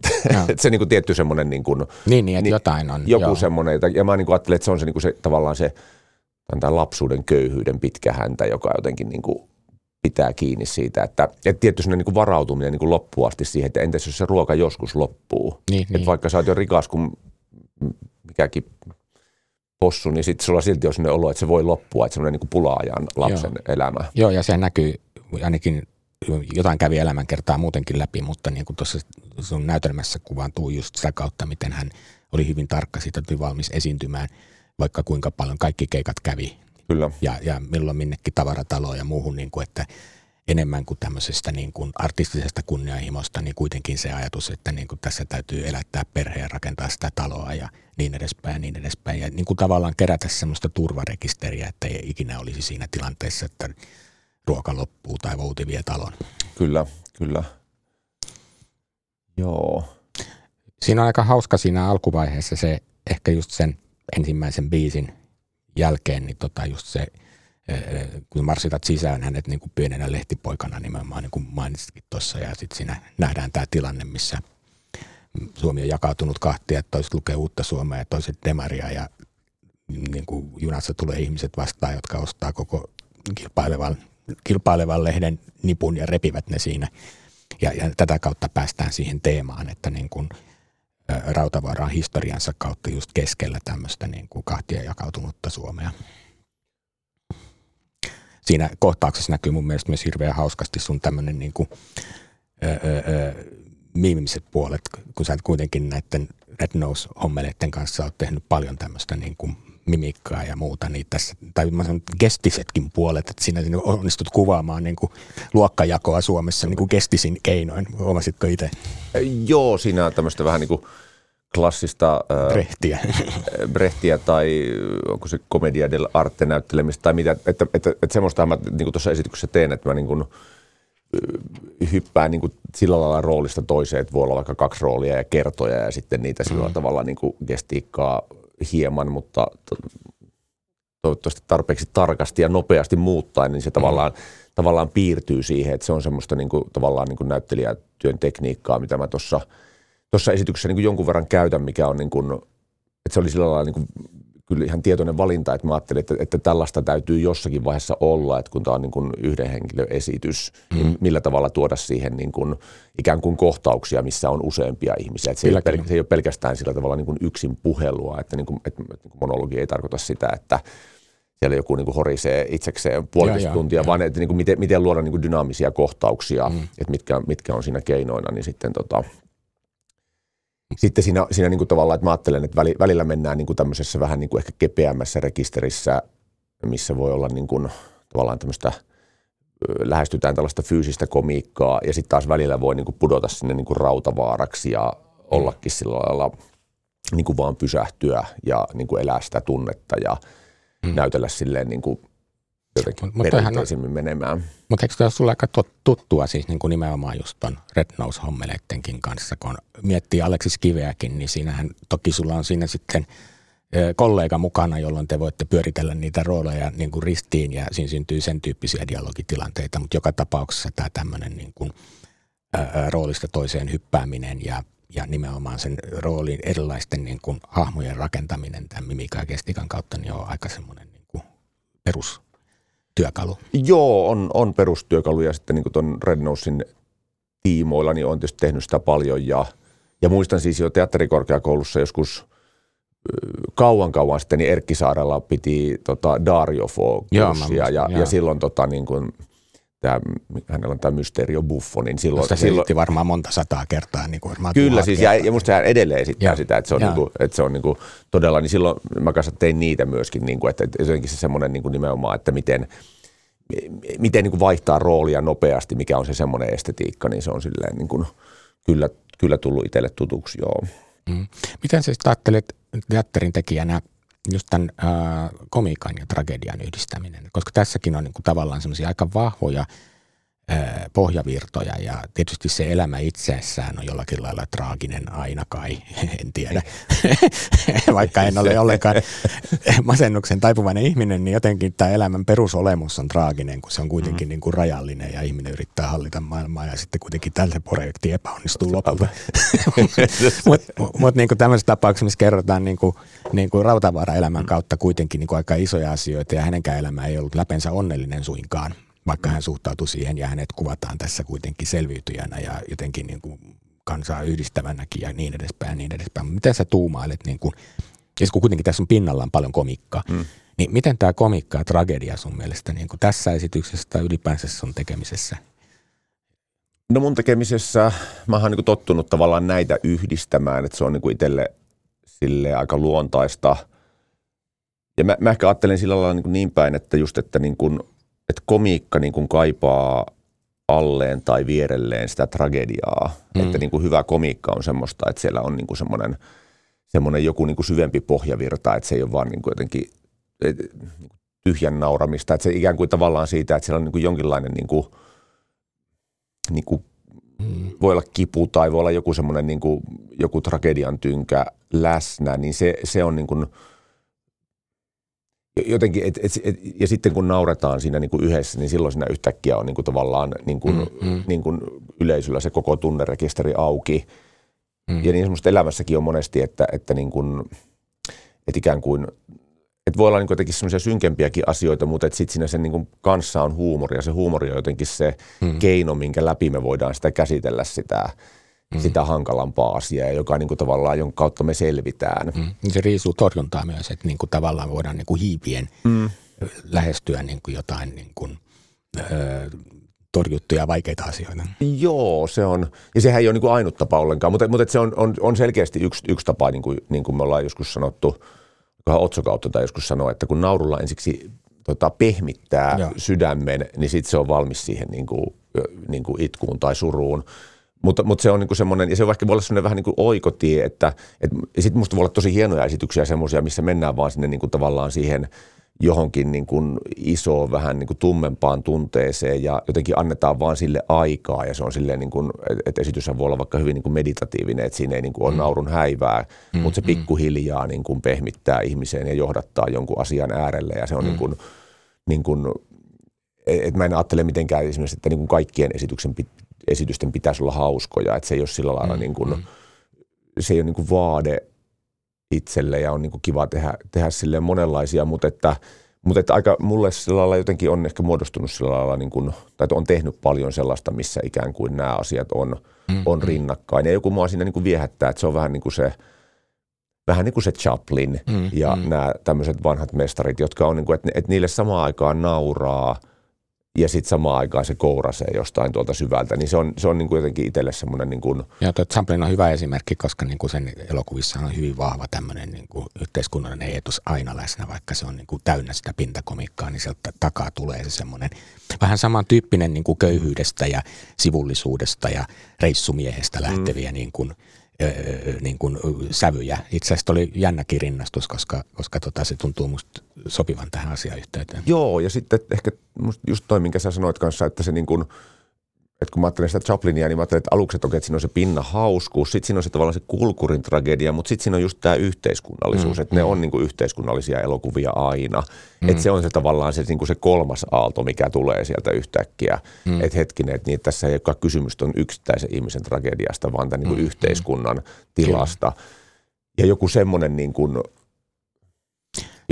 Että, se niinku tietty semmoinen niinku, niin, niin, että niin, jotain on. Joku semmoinen, ja mä niinku ajattelen, että se on se, niinku se tavallaan se tämän lapsuuden köyhyyden pitkä häntä, joka jotenkin niinku pitää kiinni siitä, että, että tietty niin kuin varautuminen niin kuin loppuun asti siihen, että entäs jos se ruoka joskus loppuu. Niin, että niin. vaikka sä oot jo rikas kuin mikäkin possu, niin sitten sulla silti on sellainen olo, että se voi loppua, että semmoinen niin pulaajan lapsen Joo. elämä. Joo, ja se näkyy ainakin jotain kävi elämänkertaa muutenkin läpi, mutta niin kuin tuossa sun näytelmässä kuvaantuu just sitä kautta, miten hän oli hyvin tarkka siitä, että oli valmis esiintymään, vaikka kuinka paljon kaikki keikat kävi. Kyllä. Ja, ja milloin minnekin tavarataloon ja muuhun, niin kuin, että enemmän kuin tämmöisestä niin kuin artistisesta kunnianhimosta, niin kuitenkin se ajatus, että niin kuin tässä täytyy elättää perhe ja rakentaa sitä taloa ja niin edespäin ja niin edespäin. Ja niin kuin tavallaan kerätä semmoista turvarekisteriä, että ei ikinä olisi siinä tilanteessa, että ruoka loppuu tai vouti vie talon. Kyllä, kyllä. Joo. Siinä on aika hauska siinä alkuvaiheessa se, ehkä just sen ensimmäisen biisin jälkeen, niin tota just se – kun marssitat sisään hänet niin kuin pienenä lehtipoikana nimenomaan, niin kuin mainitsitkin tuossa, ja sitten siinä nähdään tämä tilanne, missä Suomi on jakautunut kahtia, että toiset lukee uutta Suomea ja toiset demaria, ja niin kuin junassa tulee ihmiset vastaan, jotka ostaa koko kilpailevan, kilpailevan lehden nipun ja repivät ne siinä. Ja, ja tätä kautta päästään siihen teemaan, että niin kuin Rautavaara on historiansa kautta just keskellä tämmöistä niin kuin kahtia jakautunutta Suomea. Siinä kohtauksessa näkyy mun mielestä myös hirveän hauskasti sun tämmöinen niin kuin, öö, miimiset puolet, kun sä kuitenkin näiden Red Nose-hommeleiden kanssa oot tehnyt paljon tämmöistä niin kuin mimikkaa ja muuta, niin tässä, tai mä sanon gestisetkin puolet, että siinä onnistut kuvaamaan niin kuin luokkajakoa Suomessa niin kuin gestisin keinoin. Huomasitko itse? Joo, siinä on tämmöistä vähän niin kuin klassista Brehtiä. Brehtiä tai onko se komedia del arte näyttelemistä tai mitä, että, että, että, että semmoista mä niin tuossa esityksessä teen, että mä niin kuin, hyppään niin kuin sillä lailla roolista toiseen, että voi olla vaikka kaksi roolia ja kertoja ja sitten niitä sillä mm. tavalla niin kuin gestiikkaa hieman, mutta to, toivottavasti tarpeeksi tarkasti ja nopeasti muuttaa, niin se mm. tavallaan, tavallaan piirtyy siihen, että se on semmoista niin kuin, tavallaan niin kuin näyttelijätyön tekniikkaa, mitä mä tuossa – tuossa esityksessä niin kuin jonkun verran käytän, mikä on niin kuin, että se oli sillä lailla niin kuin, kyllä ihan tietoinen valinta, että mä ajattelin, että, että tällaista täytyy jossakin vaiheessa olla, että kun tämä on niin kuin yhden henkilön esitys, mm. niin millä tavalla tuoda siihen niin kuin, ikään kuin kohtauksia, missä on useampia ihmisiä. Että se, ei pel- se ei ole pelkästään sillä tavalla niin kuin yksin puhelua, että, niin kuin, että, että niin monologi ei tarkoita sitä, että siellä joku niin kuin horisee itsekseen puolitoista tuntia, ja. vaan että niin kuin miten, miten luoda niin kuin dynaamisia kohtauksia, mm. että mitkä, mitkä on siinä keinoina, niin sitten tota, sitten siinä, siinä niin kuin tavallaan, että mä ajattelen, että välillä mennään niin kuin tämmöisessä vähän niin kuin ehkä kepeämmässä rekisterissä, missä voi olla niin kuin, tavallaan tämmöistä lähestytään tällaista fyysistä komiikkaa ja sitten taas välillä voi niin kuin pudota sinne niin kuin rautavaaraksi ja ollakin sillä lailla niin kuin vaan pysähtyä ja niin kuin elää sitä tunnetta ja mm. näytellä silleen niin kuin jotenkin mut, perinteisemmin on, menemään. Mutta eikö tämä sulle aika tuttua siis niin kuin nimenomaan just ton Red Nose-hommeleittenkin kanssa, kun miettii Aleksis Kiveäkin, niin siinähän toki sulla on siinä sitten kollega mukana, jolloin te voitte pyöritellä niitä rooleja niin kuin ristiin ja siinä syntyy sen tyyppisiä dialogitilanteita, mutta joka tapauksessa tämä tämmöinen niin kuin, ää, roolista toiseen hyppääminen ja, ja nimenomaan sen roolin erilaisten niin kuin, hahmojen rakentaminen tämän mimika ja kestikan kautta niin on aika semmoinen niin kuin perus työkalu? Joo, on, on perustyökalu ja sitten niin tuon Red Nosein tiimoilla niin on tietysti tehnyt sitä paljon ja, ja muistan siis jo teatterikorkeakoulussa joskus kauan kauan sitten, niin Erkki Saarella piti tota Dario ja, ja, ja silloin tota, niin kuin, tämä, hänellä on tämä Mysterio Buffo, niin silloin... Sitä silloin varmaan monta sataa kertaa. Niin kuin varmaan Kyllä, siis, ja, ja musta hän edelleen esittää ja, sitä, että se on, ja. niin kuin, että se on niin kuin, todella, niin silloin mä kanssa tein niitä myöskin, niin kuin, että, että jotenkin se semmoinen niin kuin nimenomaan, että miten, miten niin kuin vaihtaa roolia nopeasti, mikä on se semmoinen estetiikka, niin se on silleen niin kuin, kyllä, kyllä tullut itselle tutuksi, joo. Mm. Miten sä ajattelet teatterin tekijänä just tämän äh, komiikan ja tragedian yhdistäminen? Koska tässäkin on niin kuin, tavallaan semmoisia aika vahvoja – pohjavirtoja ja tietysti se elämä itsessään on jollakin lailla traaginen aina kai, en tiedä. Vaikka en ole ollenkaan masennuksen taipuvainen ihminen, niin jotenkin tämä elämän perusolemus on traaginen, kun se on kuitenkin mm. niin kuin rajallinen ja ihminen yrittää hallita maailmaa ja sitten kuitenkin tällä projekti epäonnistuu lopulta. Mutta mut, niin tämmöisessä tapauksessa, missä kerrotaan niin kuin, niin kuin rautavaara-elämän kautta kuitenkin niin kuin aika isoja asioita ja hänenkään elämä ei ollut läpensä onnellinen suinkaan vaikka hän suhtautui siihen ja hänet kuvataan tässä kuitenkin selviytyjänä ja jotenkin niin kuin kansaa yhdistävänäkin ja niin edespäin ja niin edespäin. Miten sä tuumailet, niin kuin, ja kun kuitenkin tässä on pinnallaan paljon komikkaa, mm. niin miten tämä komikka ja tragedia sun mielestä niin kuin tässä esityksessä tai ylipäänsä sun tekemisessä? No mun tekemisessä mä oon niin tottunut tavallaan näitä yhdistämään, että se on niin itselle sille aika luontaista. Ja mä, mä ehkä ajattelen sillä lailla niin, niin päin, että just, että niin kuin että komiikka niin kuin kaipaa alleen tai vierelleen sitä tragediaa. Mm. Että niin kuin hyvä komiikka on semmoista, että siellä on niin kuin semmoinen, semmoinen joku niin kuin syvempi pohjavirta, että se ei ole vaan niin kuin jotenkin tyhjän nauramista. Että se ikään kuin tavallaan siitä, että siellä on niin kuin jonkinlainen niin kuin, niin kuin mm. voi olla kipu tai voi olla joku semmoinen niin kuin, joku tragedian tynkä läsnä, niin se, se on niin kuin – jotenkin, et, et, et, ja sitten kun nauretaan siinä niin kuin yhdessä, niin silloin siinä yhtäkkiä on niin kuin tavallaan niin kuin, mm, mm. Niin kuin yleisöllä se koko tunnerekisteri auki. Mm. Ja niin semmoista elämässäkin on monesti, että, että, niin kuin, että ikään kuin, että voi olla niin jotenkin semmoisia synkempiäkin asioita, mutta että sitten siinä sen niin kuin kanssa on huumori, ja se huumori on jotenkin se mm. keino, minkä läpi me voidaan sitä käsitellä sitä mm. sitä hankalampaa asiaa, joka niin kuin tavallaan, jonka kautta me selvitään. Mm. Se riisuu torjuntaa myös, että niin kuin tavallaan voidaan niin kuin hiipien mm. lähestyä niin kuin jotain niin kuin, ö, torjuttuja vaikeita asioita. Joo, se on, ja sehän ei ole niin kuin ainut tapa ollenkaan, mutta, mutta se on, on, on selkeästi yksi, yksi tapa, niin kuin, niin kuin me ollaan joskus sanottu, Otsokautta tai joskus sanoa, että kun naurulla ensiksi tota, pehmittää Joo. sydämen, niin sitten se on valmis siihen niin kuin, niin kuin itkuun tai suruun. Mutta, mutta se on niinku semmoinen, ja se on ehkä voi olla semmoinen vähän niin kuin oikotie, että et, sitten musta voi olla tosi hienoja esityksiä semmoisia, missä mennään vaan sinne niin kuin tavallaan siihen johonkin niin kuin isoon, vähän niin kuin tummempaan tunteeseen ja jotenkin annetaan vaan sille aikaa ja se on silleen niin kuin, että esitys voi olla vaikka hyvin niin kuin meditatiivinen, että siinä ei niin kuin ole mm. naurun häivää, mm, mutta se mm. pikkuhiljaa niin kuin pehmittää ihmiseen ja johdattaa jonkun asian äärelle ja se on mm. niin kuin, niin kuin että mä en ajattele mitenkään esimerkiksi, että niin kuin kaikkien esityksen esitysten pitäisi olla hauskoja, että se ei ole sillä lailla mm, niin kuin, mm. se ei ole niin kuin vaade itselle ja on niin kuin kiva tehdä, tehdä silleen monenlaisia, mutta että, mutta että aika mulle sillä lailla jotenkin on ehkä muodostunut sillä lailla, niin kuin, tai on tehnyt paljon sellaista, missä ikään kuin nämä asiat on, mm, on mm. rinnakkain. Ja joku mua siinä niin kuin viehättää, että se on vähän niin kuin se, vähän niin kuin se Chaplin mm, ja mm. nämä tämmöiset vanhat mestarit, jotka on niin kuin, että, että niille samaan aikaan nauraa – ja sitten samaan aikaan se kourasee jostain tuolta syvältä, niin se on, se on niin kuin jotenkin itselle semmoinen... Niin kuin... Ja tuo Champlin on hyvä esimerkki, koska niin kuin sen elokuvissa on hyvin vahva tämmöinen niin kuin yhteiskunnallinen eetus aina läsnä, vaikka se on niin kuin täynnä sitä pintakomikkaa, niin sieltä takaa tulee se semmoinen vähän samantyyppinen niin kuin köyhyydestä ja sivullisuudesta ja reissumiehestä lähteviä mm. niin kuin – niin kuin sävyjä. Itse asiassa oli jännäkin rinnastus, koska, koska tota, se tuntuu musta sopivan tähän asiayhteyteen. Joo, ja sitten ehkä just toi, minkä sä sanoit kanssa, että se niin kuin – että kun mä ajattelen sitä Chaplinia, niin mä ajattelen, että aluksi, että, okei, että siinä on se pinna hauskuus, sitten siinä on se tavallaan se kulkurin tragedia, mutta sitten siinä on just tämä yhteiskunnallisuus, mm, että mm. ne on niin kuin yhteiskunnallisia elokuvia aina. Mm. Että se on se tavallaan se, niin kuin se kolmas aalto, mikä tulee sieltä yhtäkkiä. Mm. Että hetkinen, että niin, että tässä ei olekaan kysymys on yksittäisen ihmisen tragediasta, vaan tämän niin kuin mm. yhteiskunnan tilasta. Ja joku semmoinen niin kuin,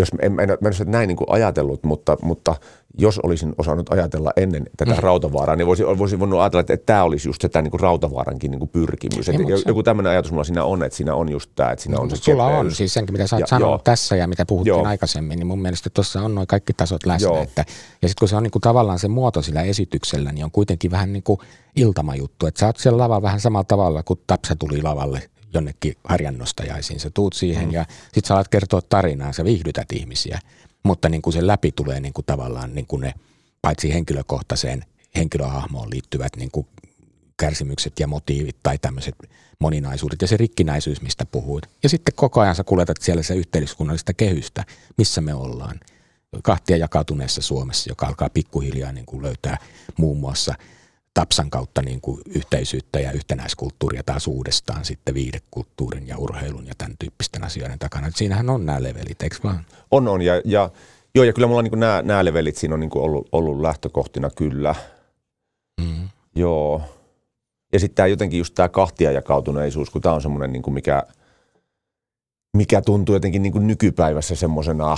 jos en, en, en, en näin niin kuin ajatellut, mutta, mutta jos olisin osannut ajatella ennen tätä mm. rautavaaraa, niin voisin, voisin voinut ajatella, että, että tämä olisi just tämä niin kuin rautavaarankin niin kuin pyrkimys. Ei, että joku tämmöinen ajatus mulla siinä on, että siinä on just tämä, että siinä on se Sulla kepeys. on siis senkin, mitä sä oot sanonut tässä ja mitä puhuttiin joo. aikaisemmin, niin mun mielestä tuossa on noin kaikki tasot läsnä. Että, ja sitten kun se on niin kuin tavallaan se muoto sillä esityksellä, niin on kuitenkin vähän niin kuin iltamajuttu. Että sä oot siellä lavalla vähän samalla tavalla kuin Tapsa tuli lavalle jonnekin harjannostajaisiin. Sä tuut siihen mm. ja sit sä alat kertoa tarinaa, sä viihdytät ihmisiä. Mutta niin kuin se läpi tulee niin kuin tavallaan niin kuin ne, paitsi henkilökohtaiseen henkilöhahmoon liittyvät niin kuin kärsimykset ja motiivit tai tämmöiset moninaisuudet ja se rikkinäisyys, mistä puhuit. Ja sitten koko ajan sä kuljetat siellä se yhteiskunnallista kehystä, missä me ollaan. Kahtia jakautuneessa Suomessa, joka alkaa pikkuhiljaa niin kuin löytää muun muassa – Tapsan kautta niin kuin yhteisyyttä ja yhtenäiskulttuuria taas uudestaan sitten viidekulttuurin ja urheilun ja tämän tyyppisten asioiden takana. Et siinähän on nämä levelit, eikö vaan? On, on. Ja, ja, joo, ja kyllä mulla niin nämä, nämä levelit siinä on niin kuin ollut, ollut lähtökohtina kyllä. Mm. Joo. Ja sitten tämä jotenkin just tämä kahtiajakautuneisuus, kun tämä on semmoinen, niin kuin mikä, mikä tuntuu jotenkin niin kuin nykypäivässä semmoisena,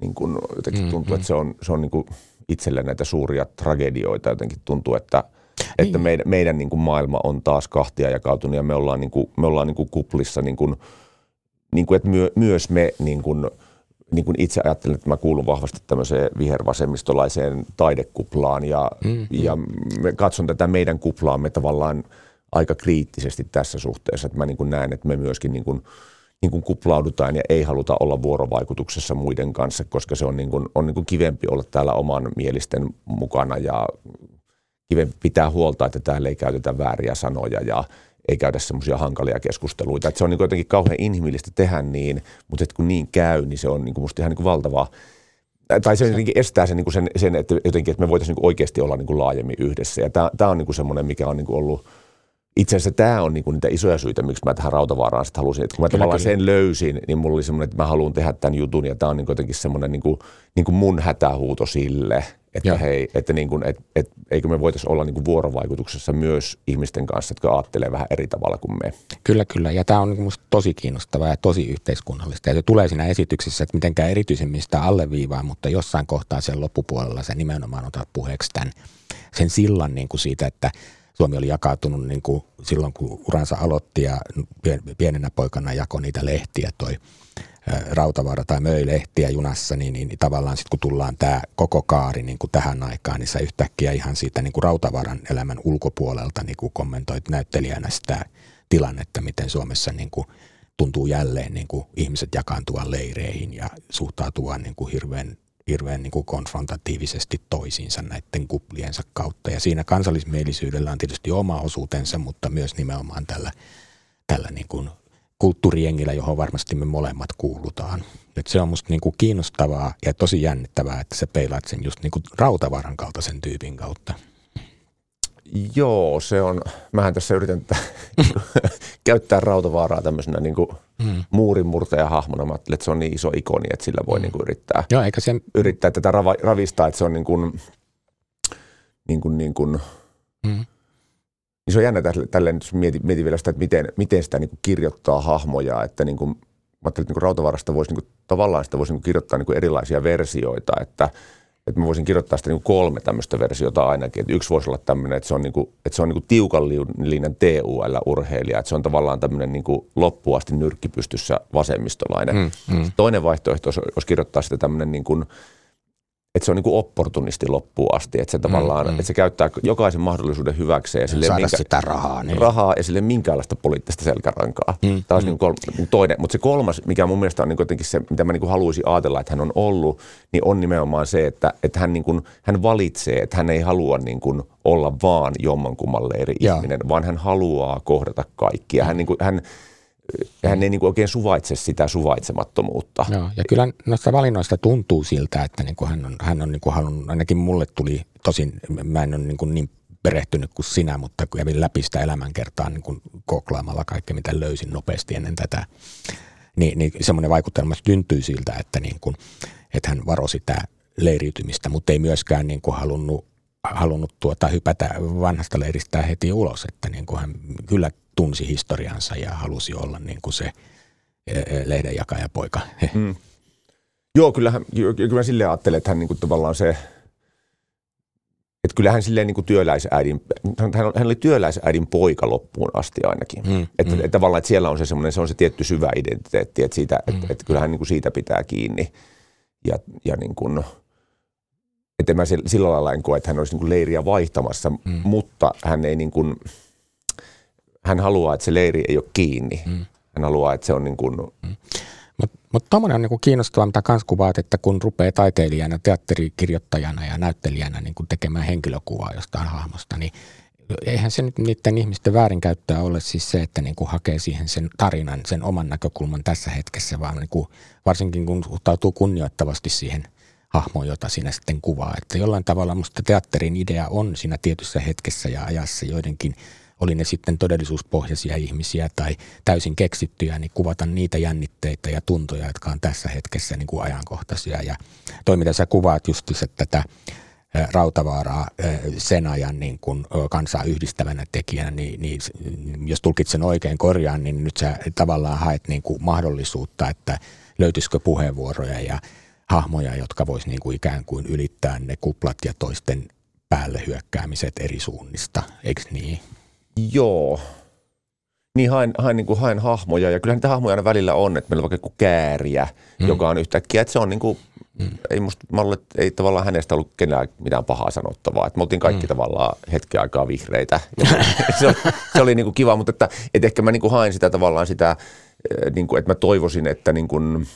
niin kuin jotenkin tuntuu, mm-hmm. että se on, se on niin kuin itselle näitä suuria tragedioita. Jotenkin tuntuu, että – että niin. meidän, meidän niin kuin maailma on taas kahtia jakautunut ja me ollaan, niin kuin, me ollaan niin kuin kuplissa, niin kuin, niin kuin, että myö, myös me niin kuin, niin kuin itse ajattelen, että mä kuulun vahvasti tämmöiseen vihervasemmistolaiseen taidekuplaan ja, mm, ja me katson tätä meidän kuplaamme tavallaan aika kriittisesti tässä suhteessa, että mä niin kuin näen, että me myöskin niin kuin, niin kuin kuplaudutaan ja ei haluta olla vuorovaikutuksessa muiden kanssa, koska se on, niin kuin, on niin kuin kivempi olla täällä oman mielisten mukana ja kiven pitää huolta, että täällä ei käytetä vääriä sanoja ja ei käydä semmoisia hankalia keskusteluita. Että se on niin jotenkin kauhean inhimillistä tehdä niin, mutta kun niin käy, niin se on niin kuin musta ihan niin kuin valtavaa. Tai se jotenkin estää sen, niin kuin sen, sen että, jotenkin, että me voitaisiin niin oikeasti olla niin kuin laajemmin yhdessä. Ja tämä, on niin kuin semmoinen, mikä on niin kuin ollut – itse asiassa tämä on niinku niitä isoja syitä, miksi mä tähän Rautavaaraan sitten halusin. Että kun mä kyllä, tavallaan kyllä. sen löysin, niin mulla oli semmoinen, että mä haluan tehdä tämän jutun ja tämä on niinku jotenkin semmoinen niinku, niinku mun hätähuuto sille, että ja. hei, että niinku, et, et, eikö me voitaisiin olla niinku vuorovaikutuksessa myös ihmisten kanssa, jotka ajattelee vähän eri tavalla kuin me. Kyllä, kyllä. Ja tämä on niinku musta tosi kiinnostavaa ja tosi yhteiskunnallista. Ja se tulee siinä esityksessä, että mitenkään erityisemmin sitä alleviivaa, mutta jossain kohtaa sen loppupuolella se nimenomaan otat puheeksi tämän, sen sillan niin kuin siitä, että – Suomi oli jakautunut niin kuin silloin, kun uransa aloitti ja pienenä poikana jako niitä lehtiä toi Rautavaara tai möi lehtiä junassa, niin, niin, niin tavallaan sitten kun tullaan tämä koko kaari niin kuin tähän aikaan, niin sä yhtäkkiä ihan siitä niin kuin Rautavaaran elämän ulkopuolelta niin kuin kommentoit näyttelijänä sitä tilannetta, miten Suomessa niin kuin tuntuu jälleen niin kuin ihmiset jakaantua leireihin ja suhtautua niin kuin hirveän hirveän niin kuin konfrontatiivisesti toisiinsa näiden kupliensa kautta. Ja siinä kansallismielisyydellä on tietysti oma osuutensa, mutta myös nimenomaan tällä, tällä niin kuin kulttuurijengillä, johon varmasti me molemmat kuulutaan. Et se on musta niin kuin kiinnostavaa ja tosi jännittävää, että sä peilaat sen just niin kuin rautavaran kaltaisen tyypin kautta. Joo, se on, mähän tässä yritän käyttää rautavaaraa tämmöisenä niin kuin mm. muurinmurtajahahmona. Mä ajattelin, että se on niin iso ikoni, että sillä voi mm. niin kuin yrittää, Joo, eikä sen... yrittää tätä ravistaa, että se on niin kuin, niin kuin, niin kuin mm. Niin se on jännä tälleen, jos mietin, mietin vielä sitä, että miten, miten sitä niin kirjoittaa hahmoja, että niin kuin, mä ajattelin, että niin rautavarasta voisi niin kuin, tavallaan sitä voisi niin kirjoittaa niin erilaisia versioita, että – että mä voisin kirjoittaa sitä niin kolme tämmöistä versiota ainakin. Että yksi voisi olla tämmöinen, että se on, niin kuin, että se on niin kuin tiukallinen TUL-urheilija, että se on tavallaan tämmöinen niin loppuasti nyrkkipystyssä vasemmistolainen. Mm, mm. Toinen vaihtoehto olisi kirjoittaa sitä tämmöinen niin kuin – että se on niin opportunisti loppuun asti, että se tavallaan, mm, mm. että se käyttää jokaisen mahdollisuuden hyväkseen. Ja sille Saada minkä, sitä rahaa. Niin. Rahaa ja sille minkäänlaista poliittista selkärankaa. Mm, Tämä olisi mm. niin kol, niin toinen. Mutta se kolmas, mikä mun mielestä on niin jotenkin se, mitä mä niin haluaisin ajatella, että hän on ollut, niin on nimenomaan se, että, että hän, niin kuin, hän valitsee, että hän ei halua niin kuin olla vaan jommankumman eri ihminen, vaan hän haluaa kohdata kaikkia. Mm. Hän, niin kuin, hän hän ei niin kuin oikein suvaitse sitä suvaitsemattomuutta. Joo, ja kyllä noista valinnoista tuntuu siltä, että niin kuin hän on, hän on niin kuin halunnut, ainakin mulle tuli, tosin mä en ole niin, kuin niin perehtynyt kuin sinä, mutta kävin läpi sitä elämänkertaa niin kuin koklaamalla kaikkea, mitä löysin nopeasti ennen tätä, niin, niin semmoinen vaikutelma syntyy siltä, että, niin kuin, että hän varosi sitä leiriytymistä, mutta ei myöskään niin kuin halunnut, halunnut tuota, hypätä vanhasta leiristä heti ulos, että niin kuin hän kyllä tunsi historiansa ja halusi olla niin kuin se e, e, lehdenjakajapoika. Mm. Joo, kyllähän, kyllä mä silleen ajattelen, että hän niin kuin tavallaan se, että kyllähän silleen niin kuin työläisäidin, hän, hän oli työläisäidin poika loppuun asti ainakin. Mm, että, mm. että tavallaan, että siellä on se semmoinen, se on se tietty syvä identiteetti, että, siitä, mm. että, että kyllähän niin kuin siitä pitää kiinni. Ja, ja niin kuin, että mä sillä lailla en koe, että hän olisi niin kuin leiriä vaihtamassa, mm. mutta hän ei niin kuin, hän haluaa, että se leiri ei ole kiinni. Mm. Hän haluaa, että se on niin kuin, mm. Mutta mut tuommoinen on niinku kiinnostavaa, mitä kans kuvaat, että kun rupeaa taiteilijana, teatterikirjoittajana ja näyttelijänä niinku tekemään henkilökuvaa jostain hahmosta, niin eihän se nyt niiden ihmisten väärinkäyttöä ole siis se, että niinku hakee siihen sen tarinan, sen oman näkökulman tässä hetkessä, vaan niinku, varsinkin kun suhtautuu kunnioittavasti siihen hahmoon, jota siinä sitten kuvaa. Että jollain tavalla musta teatterin idea on siinä tietyssä hetkessä ja ajassa joidenkin – oli ne sitten todellisuuspohjaisia ihmisiä tai täysin keksittyjä, niin kuvata niitä jännitteitä ja tuntoja, jotka on tässä hetkessä niin kuin ajankohtaisia. Ja toi, mitä sä kuvaat justis, että tätä Rautavaaraa sen ajan niin kuin kansaa yhdistävänä tekijänä, niin, niin jos tulkitsen oikein korjaan, niin nyt sä tavallaan haet niin kuin mahdollisuutta, että löytyisikö puheenvuoroja ja hahmoja, jotka vois niin kuin ikään kuin ylittää ne kuplat ja toisten päälle hyökkäämiset eri suunnista, eikö niin? Joo. Niin haen, haen, niin kuin haen hahmoja ja kyllähän niitä hahmoja aina välillä on, että meillä on vaikka kääriä, mm. joka on yhtäkkiä, että se on niin kuin, mm. ei, musta, luulen, ei tavallaan hänestä ollut kenellä mitään pahaa sanottavaa. Että me oltiin kaikki mm. tavallaan hetken aikaa vihreitä. se, oli, se oli niin kuin kiva, mutta että, että ehkä mä niin kuin haen sitä tavallaan sitä, eh, niin kuin, että mä toivoisin, että niin kuin,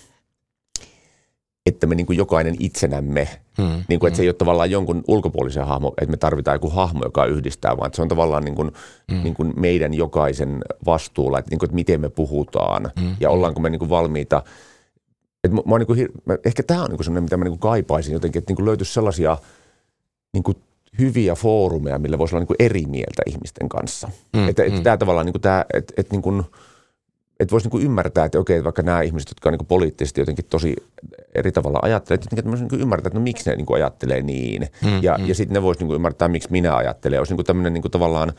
että me niin kuin jokainen itsenämme, hmm, niin kuin, että hmm. se ei ole tavallaan jonkun ulkopuolisen hahmo, että me tarvitaan joku hahmo, joka yhdistää, vaan että se on tavallaan niin kuin, hmm. niin kuin meidän jokaisen vastuulla, että, niin kuin, että miten me puhutaan hmm. ja ollaanko me niin kuin valmiita. Että mä, mä niin kuin, mä, ehkä tämä on niin kuin sellainen, mitä mä niin kuin kaipaisin jotenkin, että niin kuin löytyisi sellaisia niin kuin hyviä foorumeja, millä voisi olla niin kuin eri mieltä ihmisten kanssa. Hmm, että, että hmm. tämä tavallaan, niin kuin tämä, että, että niin kuin – että voisi niinku ymmärtää, että okei, vaikka nämä ihmiset, jotka on niinku poliittisesti jotenkin tosi eri tavalla ajattelevat, että jotenkin niinku ymmärtää, että no miksi ne niinku ajattelee niin. Mm, ja, mm. ja sitten ne voisi niinku ymmärtää, miksi minä ajattelen. Olisi niinku tämmöinen niinku tavallaan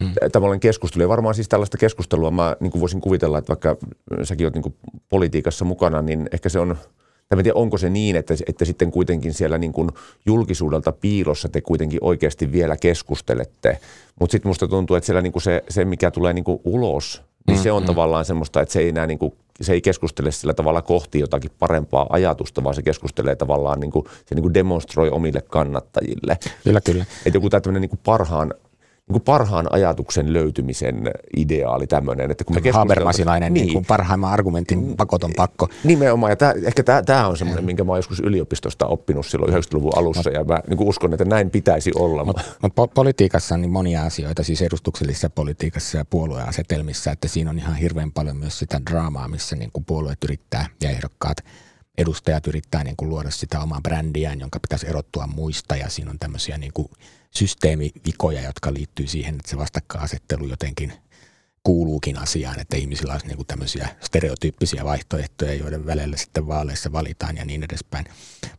mm. tavallaan keskustelu. Ja varmaan siis tällaista keskustelua mä niinku voisin kuvitella, että vaikka säkin olet niinku politiikassa mukana, niin ehkä se on – tai tiedä, onko se niin, että, että sitten kuitenkin siellä niin kuin julkisuudelta piilossa te kuitenkin oikeasti vielä keskustelette. Mutta sitten musta tuntuu, että siellä niin kuin se, se, mikä tulee niin kuin ulos niin mm, se on mm. tavallaan semmoista, että se ei, enää niin kuin, se ei keskustele sillä tavalla kohti jotakin parempaa ajatusta, vaan se keskustelee tavallaan, niin kuin, se niin kuin demonstroi omille kannattajille. Kyllä, kyllä. Että joku tämmöinen niin kuin parhaan niin kuin parhaan ajatuksen löytymisen ideaali tämmöinen. Että kun me Habermasilainen niin. niin kuin parhaimman argumentin pakoton pakko. Nimenomaan, ja tämä, ehkä tämä, tämä on semmoinen, minkä mä oon joskus yliopistosta oppinut silloin 90-luvun alussa, ja mä niin kuin uskon, että näin pitäisi olla. Mutta mut po- politiikassa on niin monia asioita, siis edustuksellisessa politiikassa ja puolueasetelmissa, että siinä on ihan hirveän paljon myös sitä draamaa, missä niin kuin puolueet yrittää ja ehdokkaat edustajat yrittää niin kuin luoda sitä omaa brändiään, jonka pitäisi erottua muista, ja siinä on tämmöisiä niin kuin systeemivikoja, jotka liittyy siihen, että se vastakkainasettelu jotenkin kuuluukin asiaan, että ihmisillä olisi niin kuin tämmöisiä stereotyyppisiä vaihtoehtoja, joiden välillä sitten vaaleissa valitaan ja niin edespäin.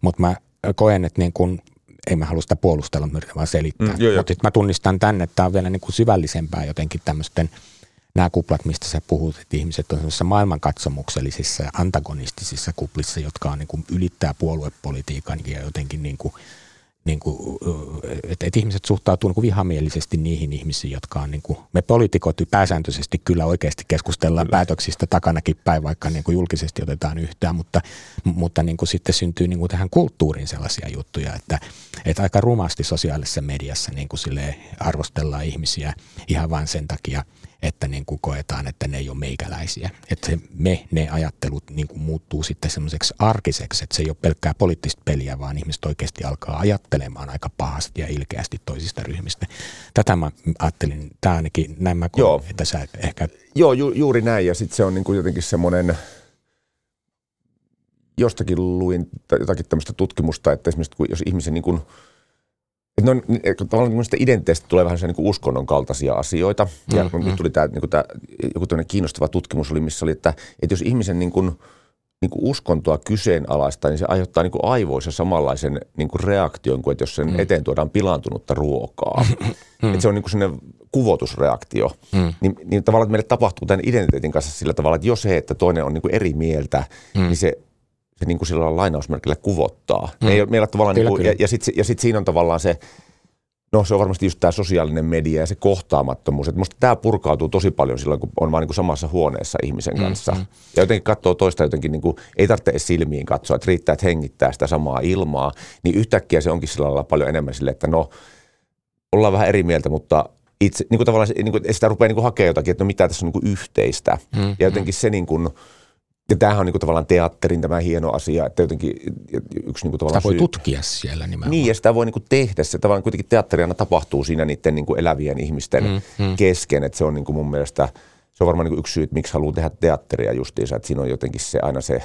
Mutta mä koen, että niin kuin, ei mä halua sitä puolustella, mä yritän vaan selittää. Mm, Mutta mä tunnistan tänne, että tämä on vielä niin kuin syvällisempää jotenkin tämmöisten nämä kuplat, mistä sä puhut, että ihmiset on maailmankatsomuksellisissa ja antagonistisissa kuplissa, jotka on niin kuin ylittää puoluepolitiikan ja jotenkin niin kuin niin kuin, että, että ihmiset suhtautuu niin kuin vihamielisesti niihin ihmisiin, jotka on, niin kuin, me poliitikot pääsääntöisesti kyllä oikeasti keskustellaan kyllä. päätöksistä takanakin päin, vaikka niin kuin julkisesti otetaan yhtään, mutta, mutta niin kuin sitten syntyy niin kuin tähän kulttuuriin sellaisia juttuja, että, että aika rumasti sosiaalisessa mediassa niin kuin arvostellaan ihmisiä ihan vain sen takia, että niin kuin koetaan, että ne ei ole meikäläisiä. Että se me, ne ajattelut niin kuin muuttuu sitten semmoiseksi arkiseksi, että se ei ole pelkkää poliittista peliä, vaan ihmiset oikeasti alkaa ajattelemaan aika pahasti ja ilkeästi toisista ryhmistä. Tätä mä ajattelin, tämä ainakin näin mä koen, Joo. että sä ehkä... Joo, ju, juuri näin ja sitten se on niin kuin jotenkin semmoinen, jostakin luin jotakin tämmöistä tutkimusta, että esimerkiksi jos ihmisen niin kuin – että on, tavallaan niin identiteetistä tulee vähän se niin uskonnon kaltaisia asioita. Ja mm, nyt mm. tuli tämä, niin tämä joku kiinnostava tutkimus oli, missä oli, että, että jos ihmisen niin kuin, niin kuin uskontoa kyseenalaista, niin se aiheuttaa niin kuin aivoissa samanlaisen niin kuin reaktion kuin, että jos sen mm. eteen tuodaan pilaantunutta ruokaa. Mm. Että se on niin kuin sellainen kuvotusreaktio. Mm. Niin, niin tavallaan että meille tapahtuu tämän identiteetin kanssa sillä tavalla, että jos se, että toinen on niin kuin eri mieltä, mm. niin se se niin kuin sillä lainausmerkillä kuvottaa. Mm. Ei, meillä tavallaan kyllä, niin kuin, kyllä. ja, ja sitten ja sit siinä on tavallaan se, no se on varmasti just tämä sosiaalinen media ja se kohtaamattomuus. Että musta tämä purkautuu tosi paljon silloin, kun on vaan niin kuin samassa huoneessa ihmisen kanssa. Mm, Ja jotenkin katsoo toista jotenkin, niin kuin, ei tarvitse edes silmiin katsoa, että riittää, että hengittää sitä samaa ilmaa. Niin yhtäkkiä se onkin sillä lailla paljon enemmän sille, että no, ollaan vähän eri mieltä, mutta itse, niin kuin tavallaan niin kuin, sitä rupeaa niin kuin hakemaan jotakin, että no mitä tässä on niin kuin yhteistä. Mm, ja jotenkin mm. se niin kuin, ja tämähän on niin kuin tavallaan teatterin tämä hieno asia, että jotenkin yksi niin kuin tavallaan Sitä voi syy... tutkia siellä nimenomaan. Niin, ja sitä voi niin kuin tehdä. Se tavallaan kuitenkin teatteri aina tapahtuu siinä niiden niin kuin elävien ihmisten mm, mm. kesken, että se on niin kuin mun mielestä, se on varmaan niin kuin yksi syy, että miksi haluaa tehdä teatteria justiinsa, että siinä on jotenkin se aina se...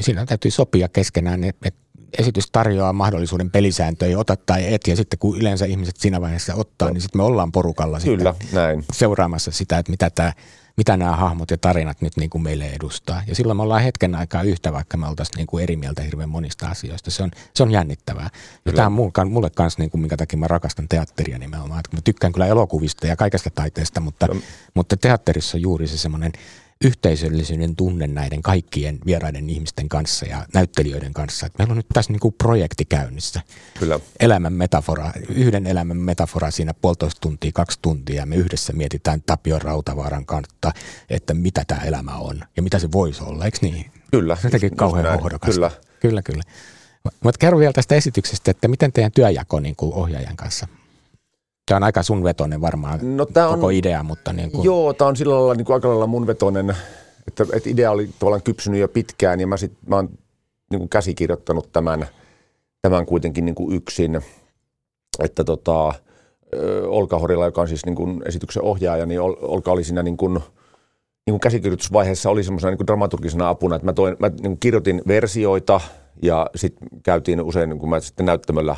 Siinä täytyy sopia keskenään, että esitys tarjoaa mahdollisuuden pelisääntöjä, ota tai et, ja sitten kun yleensä ihmiset siinä vaiheessa ottaa, no. niin sitten me ollaan porukalla Kyllä, näin. seuraamassa sitä, että mitä tämä mitä nämä hahmot ja tarinat nyt niin kuin meille edustaa. Ja silloin me ollaan hetken aikaa yhtä, vaikka me oltaisiin niin kuin eri mieltä hirveän monista asioista. Se on, se on jännittävää. Ja tämä on mulle, mulle kanssa, niin kuin, minkä takia mä rakastan teatteria nimenomaan. Että mä tykkään kyllä elokuvista ja kaikesta taiteesta, mutta, mutta teatterissa on juuri se semmoinen – yhteisöllisyyden tunne näiden kaikkien vieraiden ihmisten kanssa ja näyttelijöiden kanssa. Et meillä on nyt tässä niinku projekti käynnissä. Kyllä. Elämän metafora, yhden elämän metafora siinä puolitoista tuntia, kaksi tuntia. Ja me yhdessä mietitään Tapio Rautavaaran kanssa, että mitä tämä elämä on ja mitä se voisi olla, eikö niin? Kyllä. Se teki kauhean hohdokasta. Kyllä. Kyllä, kyllä. Mutta kerro vielä tästä esityksestä, että miten teidän työjako niin kuin ohjaajan kanssa Tämä on aika sun vetonen varmaan no, tää koko on, idea, mutta niin kuin... Joo, tämä on sillä lailla niin kuin aika lailla mun vetonen, että, että idea oli tavallaan kypsynyt jo pitkään ja mä, sit, mä oon niin kuin käsikirjoittanut tämän, tämän kuitenkin niin kuin yksin, että tota, Olka Horilla, joka on siis niin kuin esityksen ohjaaja, niin Olka oli siinä niin kuin, niin kuin käsikirjoitusvaiheessa oli semmoisena niin kuin dramaturgisena apuna, että mä, toin, mä niin kuin kirjoitin versioita ja sitten käytiin usein, kun mä sitten näyttämöllä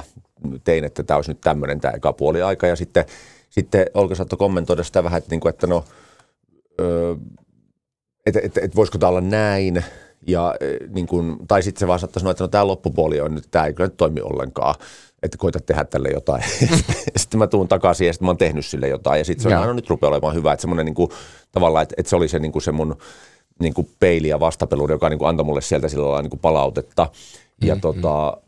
tein, että tämä olisi nyt tämmöinen tämä eka puoli aika. Ja sitten, sitten Olka saattoi kommentoida sitä vähän, että, niin kuin, että no, että et, et, voisiko tämä olla näin. Ja, niin kuin, tai sitten se vaan saattoi sanoa, että no tämä loppupuoli on nyt, tämä ei kyllä nyt toimi ollenkaan että koita tehdä tälle jotain. sitten mä tuun takaisin ja sitten mä oon tehnyt sille jotain. Ja sitten se on aina nyt rupeaa olemaan hyvä. Että semmoinen niin kuin, tavallaan, että, että se oli se, niin kuin se mun niin kuin peili ja vastapelu, joka niin kuin antoi mulle sieltä sillä lailla niin kuin palautetta. Ja mm, tota, mm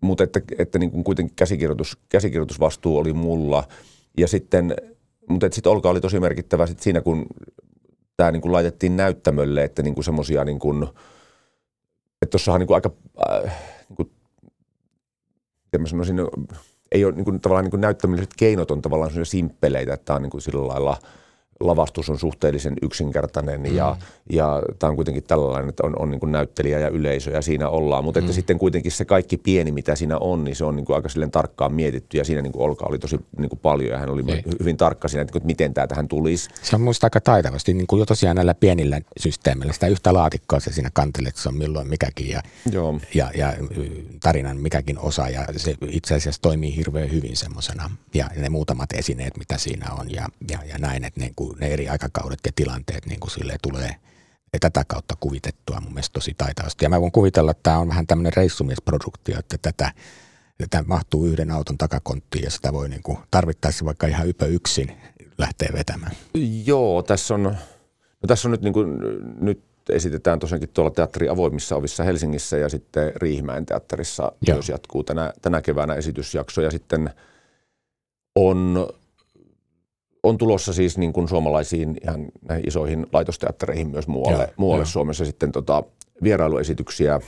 mutta että, että niin kuin kuitenkin käsikirjoitus, käsikirjoitusvastuu oli mulla. Ja sitten, mutta että sitten Olka oli tosi merkittävä sit siinä, kun tämä niin kuin laitettiin näyttämölle, että niin kuin semmoisia, niin kuin, että tuossahan niin kuin aika, äh, niin kuin, mä sanoisin, ei ole niin kuin, tavallaan niin kuin näyttämölliset keinot on tavallaan sellaisia simppeleitä, että tämä on niin kuin sillä lailla – lavastus on suhteellisen yksinkertainen mm. ja, ja tämä on kuitenkin tällainen, että on, on niin kuin näyttelijä ja yleisö ja siinä ollaan. Mutta mm. että sitten kuitenkin se kaikki pieni, mitä siinä on, niin se on niin kuin aika silleen tarkkaan mietitty ja siinä niin kuin Olka oli tosi niin kuin paljon ja hän oli Ei. hyvin tarkka siinä, että miten tämä tähän tulisi. Se on muista aika taitavasti, niin kuin jo tosiaan näillä pienillä systeemeillä. Sitä yhtä laatikkoa se siinä kantelet, se on milloin mikäkin ja, Joo. ja, ja tarinan mikäkin osa ja se itse asiassa toimii hirveän hyvin semmoisena ja ne muutamat esineet, mitä siinä on ja, ja, ja näin, että ne, kun ne eri aikakaudet ja tilanteet niin kuin sille tulee tätä kautta kuvitettua mun mielestä tosi taitavasti. Ja mä voin kuvitella, että tämä on vähän tämmöinen reissumiesproduktio, että tätä, tätä mahtuu yhden auton takakonttiin ja sitä voi niin kuin tarvittaessa vaikka ihan ypö yksin lähteä vetämään. Joo, tässä on, no tässä on nyt, niin kuin, nyt esitetään tosiaankin tuolla teatteri avoimissa ovissa Helsingissä ja sitten Riihimäen teatterissa Joo. myös jatkuu tänä, tänä keväänä esitysjakso ja sitten on on tulossa siis niin kuin suomalaisiin ihan näihin isoihin laitosteattereihin myös muualle, ja, muualle ja. Suomessa sitten tota vierailuesityksiä.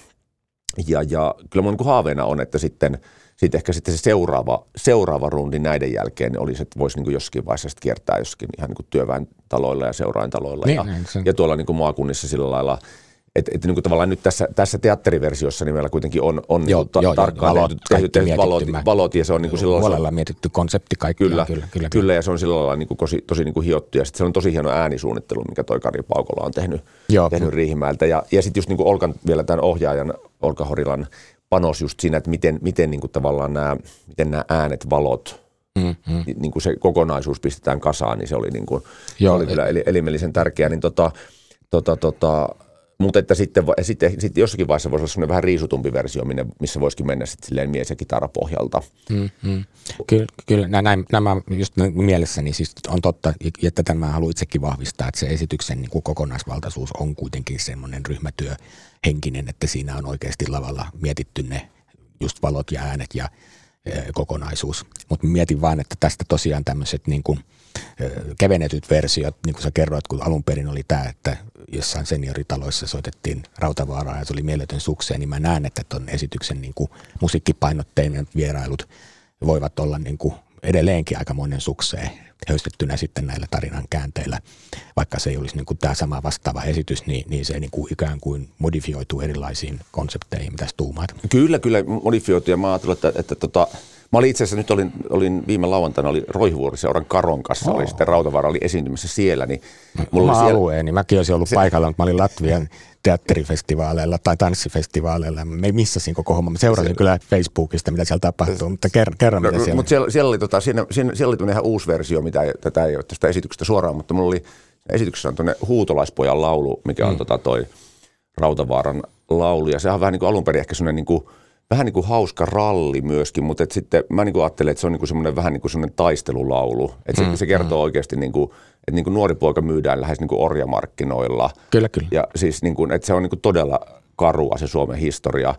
Ja, ja kyllä mun niin haaveena on, että sitten, sitten ehkä sitten se seuraava, seuraava rundi näiden jälkeen olisi, että voisi niin kuin jossakin vaiheessa kiertää jossakin ihan niin kuin työväen taloilla ja seuraintaloilla niin, ja, niin, ja tuolla niin kuin maakunnissa sillä lailla – että et, niin kuin tavallaan nyt tässä, tässä teatteriversiossa niin meillä kuitenkin on, on joo, niin joo, tarkkaan valot, tehty, tehty valot, valot, ja se on niin kuin sillä lailla... mietitty konsepti kaikki. Kyllä, kyllä, kyllä, kyllä, ja se on sillä lailla niin kuin tosi, tosi niin kuin hiottu. Ja sitten se on tosi hieno äänisuunnittelu, mikä toi Kari Paukola on tehnyt, joo, tehnyt. Riihimäeltä. Ja, ja sitten just niin kuin Olkan, vielä tämän ohjaajan Olka Horilan panos just siinä, että miten, miten niin kuin tavallaan nämä, miten nämä äänet, valot, Mm, mm. Niin kuin se kokonaisuus pistetään kasaan, niin se oli, niin kuin, Joo, se oli kyllä elimellisen tärkeää. Niin tota, tota, tota, mutta että sitten, sitten, sitten jossakin vaiheessa voisi olla semmoinen vähän riisutumpi versio, minne, missä voisikin mennä sitten silleen mies- ja kitarapohjalta. Mm-hmm. Kyllä, kyllä nämä, nämä just mielessäni siis on totta, ja tätä mä haluan itsekin vahvistaa, että se esityksen niin kuin kokonaisvaltaisuus on kuitenkin semmoinen ryhmätyöhenkinen, että siinä on oikeasti lavalla mietitty ne just valot ja äänet ja kokonaisuus. Mutta mietin vaan, että tästä tosiaan tämmöiset niin kuin, kevennetyt versiot, niin kuin sä kerroit, kun alun perin oli tämä, että jossain senioritaloissa soitettiin Rautavaaraa ja se oli mieletön sukseen, niin mä näen, että tuon esityksen niin kuin musiikkipainotteinen vierailut voivat olla niin kuin edelleenkin aika monen sukseen höystettynä sitten näillä tarinan käänteillä. Vaikka se ei olisi niin kuin tämä sama vastaava esitys, niin, niin se niin kuin ikään kuin modifioituu erilaisiin konsepteihin, mitä tuumaat. Kyllä, kyllä modifioituu ja mä että, että, että tota, Mä olin itse asiassa, nyt olin, olin viime lauantaina, oli Roihuvuoriseuran Karon kanssa, oh. oli sitten Rautavaara oli esiintymässä siellä. Niin mulla Oma oli siellä... niin mäkin olisin ollut se... paikalla, mutta mä olin Latvian teatterifestivaaleilla tai tanssifestivaaleilla. Me missasin koko homma. Mä seurasin se... kyllä Facebookista, mitä siellä tapahtuu, mutta kerran, kerran mitä no, siellä... Mutta siellä, siellä, oli, tota, siinä, siinä, siellä oli ihan uusi versio, mitä tätä ei ole tästä esityksestä suoraan, mutta mulla oli esityksessä on tuonne Huutolaispojan laulu, mikä on mm. tota toi Rautavaaran laulu. Ja sehän on vähän niin kuin alun perin ehkä semmoinen niin kuin – vähän niin kuin hauska ralli myöskin, mutta et sitten mä niin kuin ajattelen, että se on niin kuin semmoinen vähän niin kuin semmoinen taistelulaulu. Että se, mm, se kertoo mm. oikeasti, niin kuin, että niin kuin nuori poika myydään lähes niin kuin orjamarkkinoilla. Kyllä, kyllä. Ja siis niin kuin, että se on niin kuin todella karua se Suomen historia.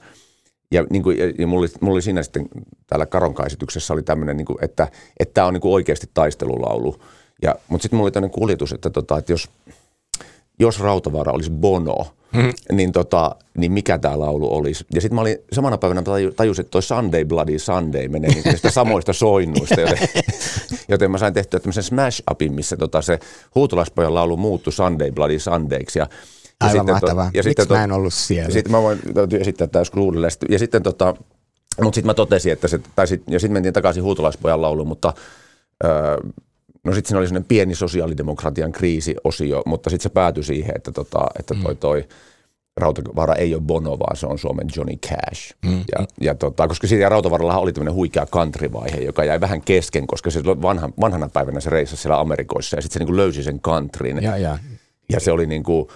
Ja, niin kuin, ja mulla, oli, mulla oli siinä sitten täällä Karonkaisityksessä oli tämmöinen, niin kuin, että tämä on niin kuin oikeasti taistelulaulu. Ja, mutta sitten mulla oli tämmöinen kuljetus, että, tota, että jos, jos Rautavaara olisi Bono – mm. niin, tota, niin mikä tämä laulu olisi. Ja sitten mä olin samana päivänä tajusin, että toi Sunday Bloody Sunday menee niin niistä samoista soinnuista, joten, joten mä sain tehtyä tämmöisen smash-upin, missä tota se huutolaspojan laulu muuttui Sunday Bloody Sundayksi. Ja, ja Aivan mahtavaa. Ja Miksi to, mä en ollut siellä? Sitten mä voin esittää tämä joskus uudelleen. Ja sitten tota, mutta sitten mä totesin, että se, tai sit, ja sitten mentiin takaisin huutolaispojan lauluun, mutta öö, No sitten siinä oli sellainen pieni sosiaalidemokratian kriisiosio, mutta sitten se päätyi siihen, että, tota, että toi, mm. toi Rautavaara ei ole Bono, vaan se on Suomen Johnny Cash. Mm. Ja, ja tota, koska siitä Rautavaarallahan oli tämmöinen huikea country-vaihe, joka jäi vähän kesken, koska se vanha, vanhana päivänä se reissasi siellä Amerikoissa ja sitten se niin kuin löysi sen countryn. Ja, ja. ja se oli niin kuin,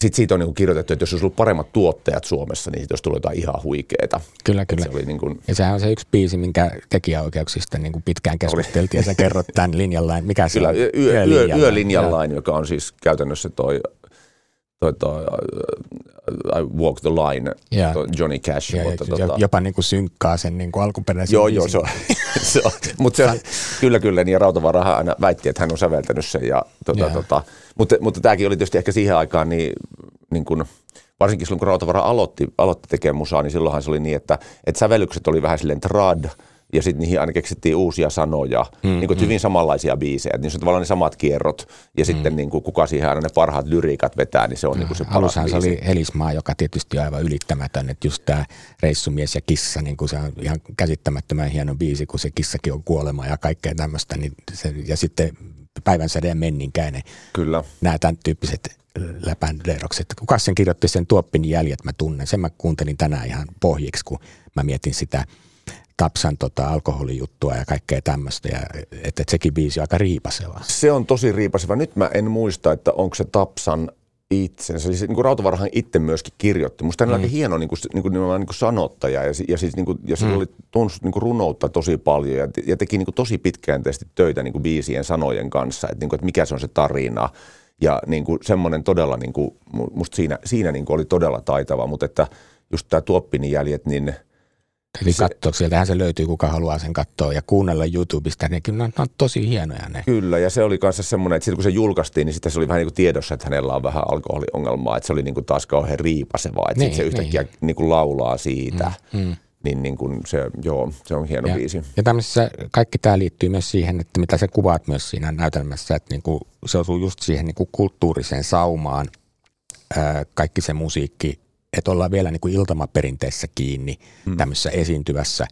sitten siitä on niin kirjoitettu, että jos olisi ollut paremmat tuottajat Suomessa, niin siitä olisi tullut jotain ihan huikeeta. Kyllä, kyllä. Se oli niin kuin... Ja sehän on se yksi biisi, minkä tekijäoikeuksista niin kuin pitkään keskusteltiin, ja sä kerrot tämän linjallain. Mikä se kyllä, on? Yö, yö, yö, yölinjallain, joka on siis käytännössä toi toi, toi, I Walk the Line, yeah. toi Johnny Cash. Yeah, mutta, tota, jopa niin kuin synkkaa sen niin kuin alkuperäisen Joo, joo, se on. se on. Mutta se, kyllä, kyllä, niin Rautavaara aina väitti, että hän on säveltänyt sen. Ja, tota, yeah. tota, mutta, mutta tämäkin oli tietysti ehkä siihen aikaan niin, niin kuin, varsinkin silloin, kun Rautavaara aloitti, aloitti tekemään musaa, niin silloinhan se oli niin, että, että sävellykset oli vähän silleen trad – ja sitten niihin aina keksittiin uusia sanoja, mm, niin kuin mm. hyvin samanlaisia biisejä. Niin se on tavallaan ne samat kierrot ja mm. sitten niin kuin, kuka siihen aina ne parhaat lyriikat vetää, niin se on mm. niin kuin se paras Alussahan se oli Helismaa, joka tietysti on aivan ylittämätön, että just tämä Reissumies ja kissa, niin kuin se on ihan käsittämättömän hieno biisi, kun se kissakin on kuolema ja kaikkea tämmöistä. Niin se, ja sitten päivän sädeen menninkäinen. Kyllä. Nämä tämän tyyppiset läpändeerokset. Kuka sen kirjoitti sen Tuoppin jäljet, mä tunnen. Sen mä kuuntelin tänään ihan pohjiksi, kun mä mietin sitä – Tapsan tota, alkoholijuttua ja kaikkea tämmöistä, ja että et sekin biisi on aika riipaseva. Se on tosi riipaseva. Nyt mä en muista, että onko se Tapsan itse. Se, niin kuin Rautavarahan itse myöskin kirjoitti. Musta hän mm. aika hieno niin kuin, niin kuin, niin kuin sanottaja ja, ja, siis, niin kuin, ja se mm. oli tunnustus niin kuin runoutta tosi paljon ja, ja teki niin kuin tosi pitkäänteisesti töitä niin kuin biisien sanojen kanssa, että, niin kuin, että mikä se on se tarina. Ja niin kuin, semmoinen todella, niin kuin, musta siinä, siinä niin kuin oli todella taitava, mutta että just tämä Tuoppinin jäljet, niin – Eli se, katsoa, sieltähän se löytyy, kuka haluaa sen katsoa ja kuunnella YouTubesta, ne kyllä on, on tosi hienoja ne. Kyllä, ja se oli kanssa semmoinen, että sitten kun se julkaistiin, niin sitten se oli vähän niin kuin tiedossa, että hänellä on vähän alkoholiongelmaa, että se oli niin kuin taas kauhean riipasevaa, että niin, sitten se yhtäkkiä niin. Niin kuin laulaa siitä. Mm, mm. Niin, niin kuin se, joo, se on hieno ja, biisi. Ja tämmöisessä, kaikki tämä liittyy myös siihen, että mitä sä kuvaat myös siinä näytelmässä, että niin kuin se osuu just siihen niin kuin kulttuuriseen saumaan, ää, kaikki se musiikki, että ollaan vielä niin kuin iltamaperinteessä kiinni hmm. tämmöisessä esiintyvässä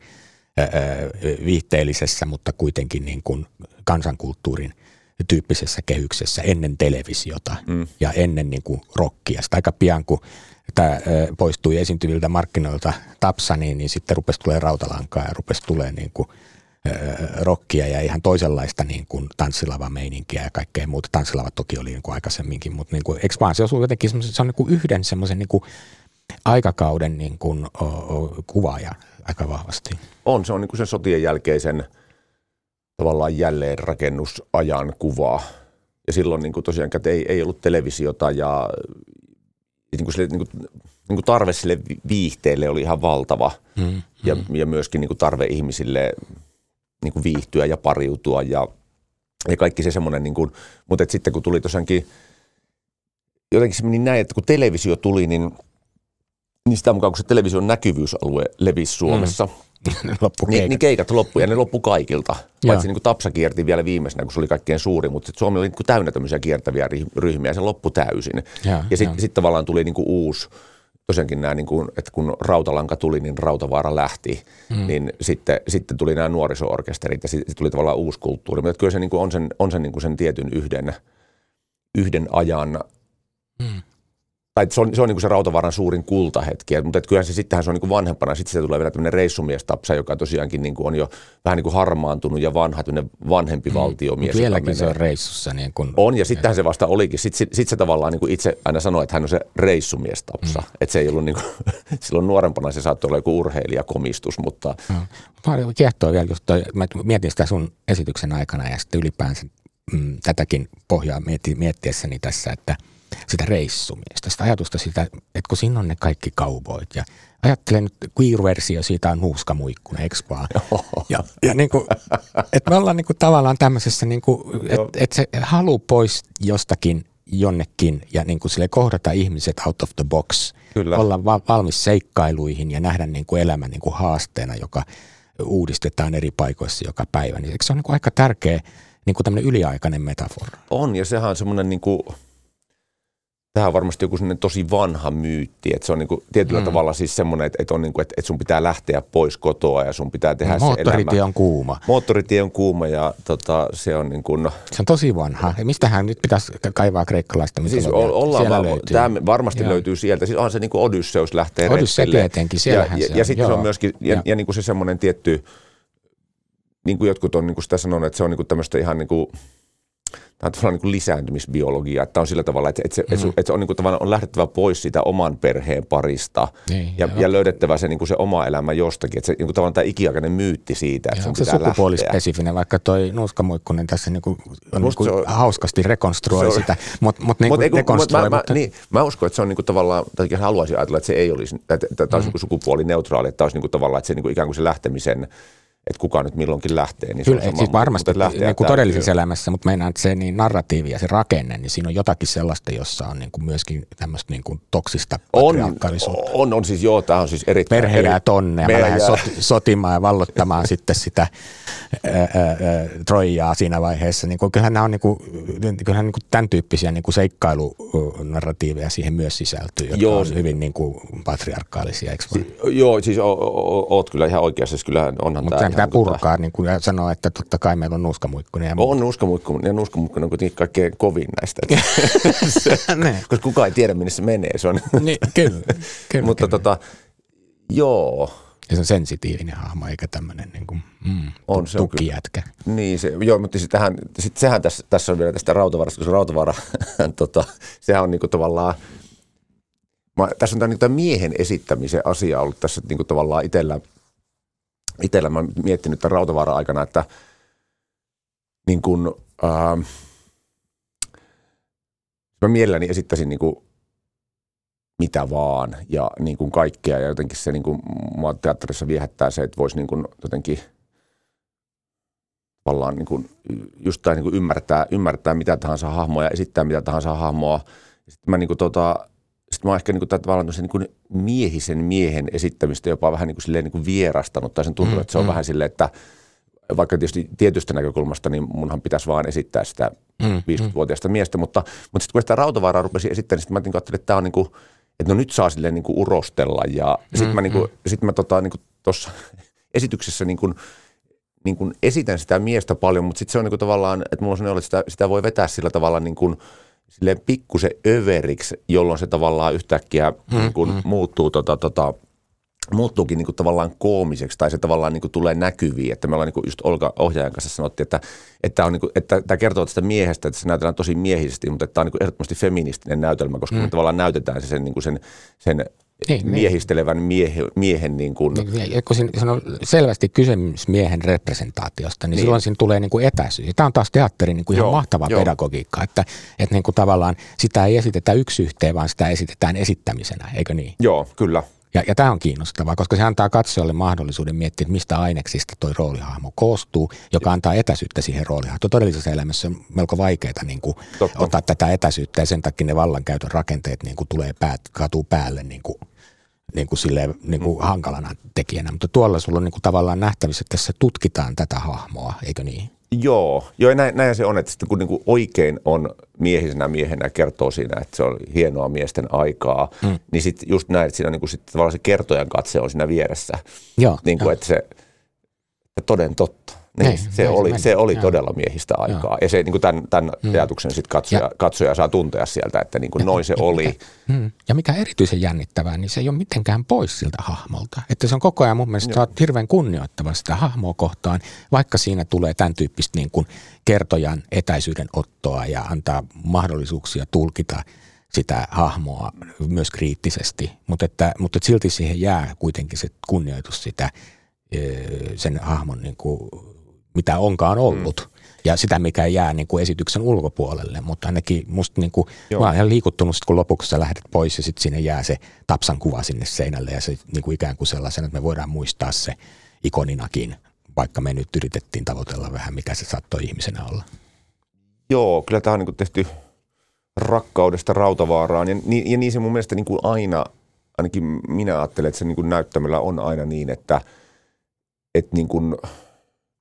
viihteellisessä, mutta kuitenkin niin kuin kansankulttuurin tyyppisessä kehyksessä ennen televisiota hmm. ja ennen niin kuin rockia. Sitten aika pian, kun tämä poistui esiintyviltä markkinoilta Tapsa, niin, niin sitten rupesi tulee rautalankaa ja rupesi tulee niin kuin rockia ja ihan toisenlaista niin kuin tanssilava-meininkiä ja kaikkea muuta. Tanssilavat toki oli niin kuin aikaisemminkin, mutta niin kuin Expansio on jotenkin se on niin kuin yhden semmoisen niin kuin aikakauden niin kuin, o, o, kuvaaja aika vahvasti. On, se on niin kuin sen sotien jälkeisen tavallaan jälleenrakennusajan kuvaa. Ja silloin niin kuin tosiaan ei, ei ollut televisiota ja niin kuin sille, niin kuin, niin kuin tarve sille viihteelle oli ihan valtava. Mm, ja, mm. ja myöskin niin kuin tarve ihmisille niin kuin viihtyä ja pariutua ja, ja kaikki se semmoinen, niin kuin, mutta et sitten kun tuli tosiaankin, jotenkin se meni näin, että kun televisio tuli, niin, niin sitä mukaan kun se television näkyvyysalue levisi Suomessa, mm. niin, niin keikat loppu ja ne loppu kaikilta. Paitsi niin kuin Tapsa kierti vielä viimeisenä, kun se oli kaikkein suuri, mutta Suomi oli niin kuin täynnä tämmöisiä kiertäviä ryhmiä ja se loppu täysin. Ja, ja sitten sit tavallaan tuli niin kuin uusi tosiaankin nämä, niin kuin, että kun Rautalanka tuli, niin Rautavaara lähti, mm. niin sitten, sitten tuli nämä nuoriso-orkesterit ja sitten tuli tavallaan uusi kulttuuri. Mutta kyllä se niin kuin on sen, on sen, niin kuin sen tietyn yhden, yhden ajan mm tai se on, se on niin kuin se Rautavaaran suurin kultahetki, mutta kyllähän se sittenhän se on niin kuin vanhempana, sitten se tulee vielä tämmöinen reissumiestapsa, joka tosiaankin niin kuin on jo vähän niin kuin harmaantunut ja vanha, vanhempi mm. valtiomies. Mutta vieläkin se on reissussa. Niin kuin, on, ja sittenhän se vasta olikin. Sitten sit, sit se tavallaan niin kuin itse aina sanoi, että hän on se reissumiestapsa. Mm. Että se ei ollut niin kuin, silloin nuorempana se saattoi olla joku urheilijakomistus, mutta... Mm. Paljon kiehtoo vielä just toi, mä mietin sitä sun esityksen aikana ja sitten ylipäänsä mm, tätäkin pohjaa miettiessäni tässä, että – sitä reissumista, sitä ajatusta sitä, että kun siinä on ne kaikki kauboit ja ajattelen nyt queer-versio siitä on nuuskamuikkuna, eikö vaan? Ja, ja niin kuin, että me ollaan niin kuin tavallaan tämmöisessä, niin kuin, että, että se halu pois jostakin jonnekin ja niin kuin sille kohdata ihmiset out of the box, Kyllä. olla valmis seikkailuihin ja nähdä niin kuin elämä niin kuin haasteena, joka uudistetaan eri paikoissa joka päivä. Niin se on niin kuin aika tärkeä niin kuin tämmöinen yliaikainen metafora. On ja sehän on semmoinen niin kuin Tämä on varmasti joku tosi vanha myytti, että se on niinku tietyllä mm. tavalla siis semmoinen, että, että, on niinku, että, että sun pitää lähteä pois kotoa ja sun pitää tehdä no, se Moottoritie on kuuma. Moottoritie on kuuma ja tota, se on niin kuin... Se on tosi vanha. Mistähän nyt pitäisi kaivaa kreikkalaista Siis ollaan Siellä löytyy. Tämä varmasti Joo. löytyy sieltä. Siis onhan se niin kuin Odysseus lähtee Odysseus tietenkin, siellähän ja, se ja, ja sitten se on myöskin, ja, ja, ja niin kuin se semmoinen tietty, niin kuin jotkut on niin kuin sitä sanonut, että se on niin kuin tämmöistä ihan niin kuin, tämä on tavallaan niin kuin lisääntymisbiologia, että on sillä tavalla, että, että, se, mm. että, että se on, niin kuin, tavallaan on lähdettävä pois siitä oman perheen parista niin, ja, ja löydettävä se, niin kuin se oma elämä jostakin, että se niin kuin, tavallaan tämä ikiaikainen myytti siitä, että sun se sukupuolispesifinen, vaikka toi Nuuskamuikkunen tässä niin kuin, on, niin kuin on, hauskasti rekonstruoi on, sitä, mutta mut, niin mut, dekonstruoi. Mä, mutta... Niin, mä uskon, että se on niin kuin, tavallaan, tai haluaisin ajatella, että se ei olisi, että, että tämä olisi mm. niin sukupuolineutraali, että tämä olisi niin kuin, tavallaan, että se niin kuin, ikään kuin se lähtemisen että kuka nyt milloinkin lähtee. Niin Kyllä, se on siis varmasti niin kuin todellisessa elämässä, mutta meinaan, että se niin narratiivi ja se rakenne, niin siinä on jotakin sellaista, jossa on niin kuin myöskin tämmöistä niin kuin toksista on, on, on, siis joo, tämä on siis erittäin... Perhe jää tonne ja mä lähden sot, sotimaan ja vallottamaan sitten sitä ää, ää, Troijaa siinä vaiheessa. Niin kuin, kyllähän nämä on niin kuin, kyllähän niin kuin tämän tyyppisiä niin kuin seikkailunarratiiveja siihen myös sisältyy, jotka joo, on hyvin niin kuin patriarkaalisia, eikö si, Joo, siis o, o, oot kyllä ihan oikeassa, siis kyllähän onhan tämä pitää purkaa niin kuin, ja sanoa, että totta kai meillä on nuuskamuikkunen. On nuuskamuikkunen ja nuuskamuikkunen on kuitenkin kaikkein kovin näistä. koska kukaan ei tiedä, minne se menee. Se on. niin, kyllä, kyllä, Mutta kyllä. tota, joo. Ja se on sensitiivinen hahmo, eikä tämmöinen niin kuin, mm, on, se tukijätkä. On niin, se, joo, mutta sitähän, sit sehän tässä, tässä on vielä tästä rautavarasta, koska rautavara, tota, sehän on niin kuin tavallaan, mä, tässä on tämä, niin, tämä miehen esittämisen asia ollut tässä niin kuin tavallaan itsellä – itsellä mä miettinyt tämän rautavaara aikana, että niin kuin, ää, mä mielelläni esittäisin niin kuin mitä vaan ja niin kuin kaikkea ja jotenkin se niin kuin, mua teatterissa viehättää se, että voisi niin jotenkin tavallaan niin kuin, just tämä niin ymmärtää, ymmärtää mitä tahansa hahmoa ja esittää mitä tahansa hahmoa. Sitten mä niin kuin tota, sitten mä oon ehkä niin kuin, tavallaan niin kuin miehisen miehen esittämistä jopa vähän niin kuin, silleen, niin kuin vierastanut, tai sen tuntuu, mm, että se on mm. vähän silleen, että vaikka tietysti tietystä näkökulmasta, niin munhan pitäisi vaan esittää sitä mm, 50-vuotiaista mm. miestä, mutta, mutta sitten kun sitä rautavaaraa rupesi esittämään, niin sitten mä niin ajattelin, että tämä on niin kuin, että no nyt saa silleen niin kuin urostella, ja mm, sitten mä, niin kuin, mm. sit mä tota, niin tuossa esityksessä niin kuin, niin kuin esitän sitä miestä paljon, mutta sitten se on niin kuin tavallaan, että mulla on sellainen että sitä, sitä voi vetää sillä tavalla niin kuin – silleen pikkusen överiksi, jolloin se tavallaan yhtäkkiä mm, niin kun mm. muuttuu tota, tota, muuttuukin niin kuin tavallaan koomiseksi tai se tavallaan niin kuin tulee näkyviin. Että me ollaan niin kuin just Olga ohjaajan kanssa sanottiin, että, että, on niin kuin, että tämä kertoo tästä miehestä, että se näytellään tosi miehisesti, mutta että tämä on niin kuin ehdottomasti feministinen näytelmä, koska mm. me tavallaan näytetään se sen, niin kuin sen, sen niin, niin, miehistelevän miehen, miehen niin kuin. Niin, kun siinä on selvästi kysymys miehen representaatiosta, niin, niin. silloin siinä tulee niin kuin etäisyys. Tämä on taas teatterin niin kuin ihan mahtava joo. pedagogiikka, että, että niin kuin tavallaan sitä ei esitetä yksi yhteen, vaan sitä esitetään esittämisenä, eikö niin? Joo, kyllä. Ja, ja tämä on kiinnostavaa, koska se antaa katsojalle mahdollisuuden miettiä, että mistä aineksista toi roolihahmo koostuu, joka antaa etäisyyttä siihen roolihahmoon. Todellisessa elämässä on melko vaikeaa niin kuin ottaa tätä etäisyyttä ja sen takia ne vallankäytön rakenteet niin kuin tulee päät, katuu päälle niin kuin, niin kuin silleen, niin kuin mm. hankalana tekijänä. Mutta tuolla sulla on niin kuin tavallaan nähtävissä, että tässä tutkitaan tätä hahmoa, eikö niin? Joo, joo näin, näin se on, että sitten kun niin kuin oikein on miehisenä miehenä kertoo siinä, että se on hienoa miesten aikaa, mm. niin sitten just näin, että siinä niin kuin sit tavallaan se kertojan katse on siinä vieressä. Joo, niin kuin, jo. että se että toden totta. Niin, niin, se, oli, se, se oli joo. todella miehistä aikaa. Joo. Ja se, niin kuin tämän, tämän mm. ajatuksen sit katsoja, ja, katsoja saa tuntea sieltä, että niin kuin ja, noin se ja, oli. Mikä, mm. ja mikä erityisen jännittävää, niin se ei ole mitenkään pois siltä hahmolta. Että se on koko ajan mun mielestä joo. hirveän kunnioittava sitä hahmoa kohtaan, vaikka siinä tulee tämän tyyppistä niin kuin kertojan etäisyyden ottoa ja antaa mahdollisuuksia tulkita sitä hahmoa myös kriittisesti. Mutta, että, mutta että silti siihen jää kuitenkin se kunnioitus sitä sen hahmon niin kuin mitä onkaan ollut. Mm. Ja sitä, mikä jää niin kuin esityksen ulkopuolelle, mutta ainakin musta niin kuin, mä oon ihan liikuttunut, kun lopuksi sä lähdet pois ja sitten sinne jää se Tapsan kuva sinne seinälle ja se niin kuin ikään kuin sellaisen, että me voidaan muistaa se ikoninakin, vaikka me nyt yritettiin tavoitella vähän, mikä se saattoi ihmisenä olla. Joo, kyllä tämä on niin kuin tehty rakkaudesta rautavaaraan ja, niin, ja niin se mun mielestä niin kuin aina, ainakin minä ajattelen, että se niin kuin näyttämällä on aina niin, että, että niin kuin –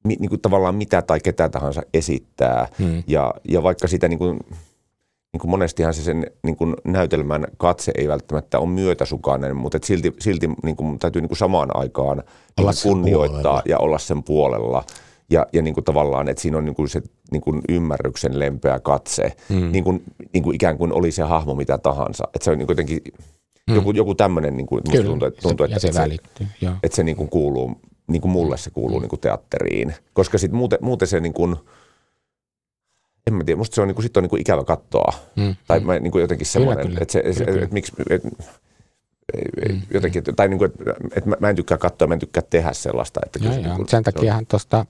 niin kuin tavallaan mitä tai ketä tahansa esittää. Hmm. Ja, ja vaikka sitä niin kuin, niin kuin monestihan se sen niin kuin näytelmän katse ei välttämättä ole myötäsukainen, mutta et silti, silti niin kuin, täytyy niin kuin samaan aikaan niin kuin kunnioittaa puolella. ja olla sen puolella. Ja, ja niin kuin tavallaan, että siinä on niin kuin se niin kuin ymmärryksen lempeä katse, hmm. niin, kuin, niin kuin ikään kuin oli se hahmo mitä tahansa. Että se on niin jotenkin hmm. joku, joku tämmöinen, niin kuin, tuntuu, että, tuntuu, että, se, että, se, että se niin kuin kuuluu niin kuin mulle se kuuluu mm. niin kuin teatteriin. Koska sitten muuten, muuten se niin kuin, en mä tiedä, musta se on, niin kuin, sit on niin kuin ikävä katsoa. Mm. Tai mä, niin kuin jotenkin semmoinen, että se, kyllä, kyllä. Et, miksi, et, mm. jotenkin, tai niin kuin, että, että mä, mä en tykkää katsoa, mä en tykkää tehdä sellaista. Että joo, joo, niin sen takiahan tuosta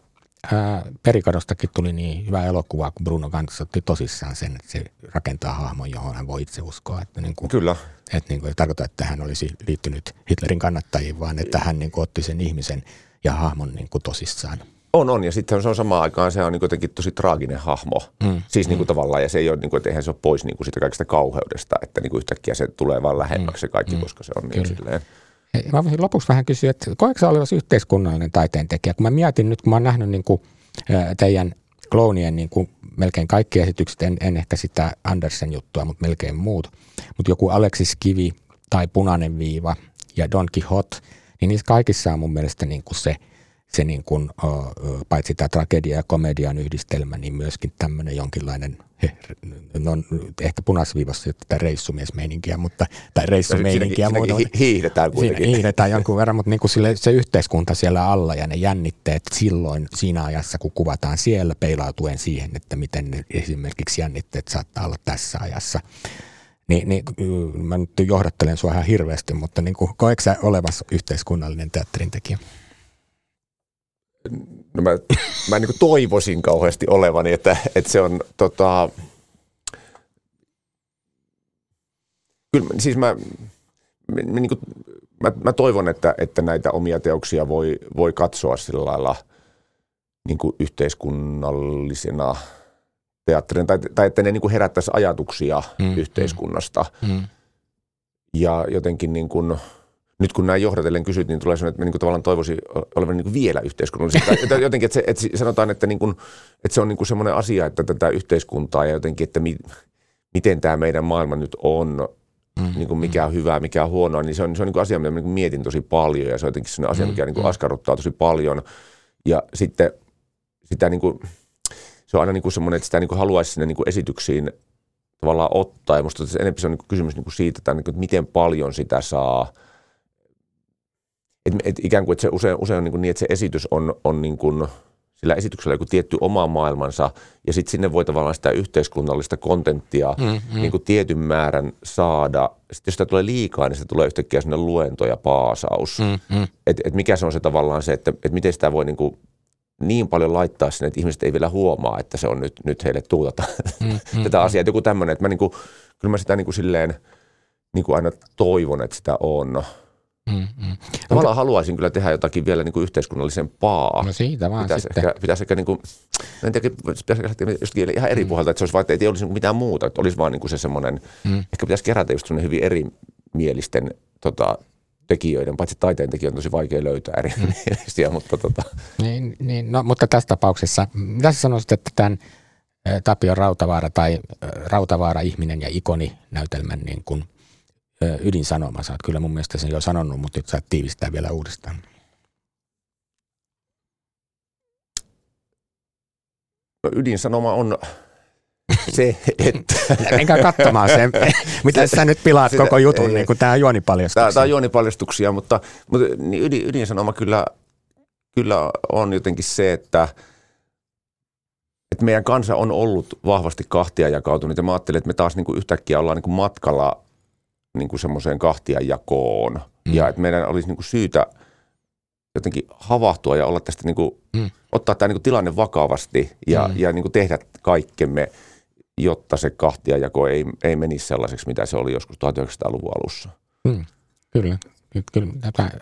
Perikadostakin tuli niin hyvä elokuva, kun Bruno Gantz otti tosissaan sen, että se rakentaa hahmon, johon hän voi itse uskoa. Että niin kuin, Kyllä. Että niin kuin, ei tarkoita, että hän olisi liittynyt Hitlerin kannattajiin, vaan että hän niin kuin, otti sen ihmisen ja hahmon niin kuin, tosissaan. On, on. Ja sitten se on samaan aikaan, se on niin jotenkin tosi traaginen hahmo. Mm. Siis niin kuin mm. tavallaan, ja se ei ole, niin kuin, että eihän se ole pois niin kuin sitä kaikista kauheudesta, että niin kuin yhtäkkiä se tulee vaan lähemmäksi se kaikki, mm. koska se on niin silleen. Mä voisin lopuksi vähän kysyä, että koetko sä olevasi yhteiskunnallinen taiteen tekijä? Kun mä mietin nyt, kun mä oon nähnyt niin kuin, teidän kloonien niin kuin melkein kaikki esitykset, en, en ehkä sitä Andersen juttua, mutta melkein muut. Mutta joku Aleksis Kivi tai Punainen viiva ja Don Quixote, niin niissä kaikissa on mun mielestä niin kuin se – se niin kuin, paitsi tämä tragedia ja komedian yhdistelmä, niin myöskin tämmöinen jonkinlainen, no, ehkä punaisviivassa tätä reissumiesmeininkiä, mutta, tai reissumeininkiä. Siinä, siinä hiihdetään kuitenkin. Siinä hiihdetään jonkun verran, mutta niin kuin sille, se yhteiskunta siellä alla ja ne jännitteet silloin siinä ajassa, kun kuvataan siellä peilautuen siihen, että miten ne esimerkiksi jännitteet saattaa olla tässä ajassa. Niin, niin mä nyt johdattelen sua ihan hirveästi, mutta niin kuin, koetko sä olevassa yhteiskunnallinen teatterin tekijä? no mä, mä niin toivoisin kauheasti olevani, että, että se on tota, kyllä siis mä, mä, niin kuin, mä, mä toivon, että, että näitä omia teoksia voi, voi katsoa sillä lailla niin kuin yhteiskunnallisena teatterina, tai, tai että ne niin kuin herättäisi ajatuksia mm, mm. yhteiskunnasta. Mm. Ja jotenkin niin kuin – nyt kun näin johdatellen kysyt, niin tulee sellainen, että mä niin tavallaan toivoisin olevan niin vielä yhteiskunnallisia. jotenkin, että, se, että sanotaan, että, niin kuin, että se on niin semmoinen asia, että tätä yhteiskuntaa ja jotenkin, että mi, miten tämä meidän maailma nyt on, mm, niin kuin mikä on mm. hyvää, mikä on huonoa, niin se on, se on niin kuin asia, mitä mä niin mietin tosi paljon ja se on jotenkin sellainen asia, mikä mm, niin kuin askarruttaa tosi paljon. Ja sitten sitä niin kuin, se on aina niin kuin semmoinen, että sitä niin kuin haluaisi sinne niin kuin esityksiin tavallaan ottaa. Ja musta enemmän se on niin kuin kysymys niin kuin siitä, että, niin kuin, että miten paljon sitä saa – et, et ikään kuin, että se usein, usein on niin, kuin niin, että se esitys on, on niin kuin, sillä esityksellä joku tietty oma maailmansa, ja sitten sinne voi tavallaan sitä yhteiskunnallista kontenttia mm, mm. Niin kuin tietyn määrän saada. Sitten jos sitä tulee liikaa, niin se tulee yhtäkkiä sinne luento ja paasaus. Mm, mm. Että et mikä se on se tavallaan se, että et miten sitä voi niin kuin niin paljon laittaa sinne, että ihmiset ei vielä huomaa, että se on nyt, nyt heille tuutata mm, mm, tätä asiaa. Että joku tämmöinen, että mä niin kuin, kyllä mä sitä niin kuin silleen niin kuin aina toivon, että sitä on. Mm, mm. Tavallaan haluaisin kyllä tehdä jotakin vielä niin kuin yhteiskunnallisempaa. No siitä vaan pitäisi sitten. Ehkä, pitäisi ehkä niin kuin, en tiedä, pitäisi lähteä jostakin ihan eri mm. pohjalta, että se olisi vaikka, että ei olisi mitään muuta, että olisi vaan niin kuin se semmoinen, mm. ehkä pitäisi kerätä just semmoinen hyvin erimielisten tota, tekijöiden, paitsi taiteen tekijöiden on tosi vaikea löytää erimielisiä, mm. mutta tota. Niin, niin, no, mutta tässä tapauksessa, mitä sä sanoisit, että tämän Tapio Rautavaara tai Rautavaara ihminen ja ikoni näytelmän niin kuin – ydinsanoma. Sä oot kyllä mun mielestä sen jo sanonut, mutta nyt saat tiivistää vielä uudestaan. No, ydinsanoma on se, että... Enkä katsomaan sen, mitä sä nyt pilaat Sitä, koko jutun, ei, niin kuin tämä juonipaljastuksia. Tämä on juonipaljastuksia, mutta, mutta niin ydin, ydinsanoma kyllä, kyllä on jotenkin se, että, että meidän kansa on ollut vahvasti kahtia jakautunut ja mä ajattelin, että me taas niin kuin yhtäkkiä ollaan niin kuin matkalla niin kuin semmoiseen kahtiajakoon. Mm. Ja että meidän olisi niin kuin syytä jotenkin havahtua ja olla tästä niin kuin, mm. ottaa tämä niin kuin tilanne vakavasti ja, mm. ja niin kuin tehdä kaikkemme, jotta se kahtiajako ei, ei menisi sellaiseksi, mitä se oli joskus 1900-luvun alussa. Mm. Kyllä. Kyllä,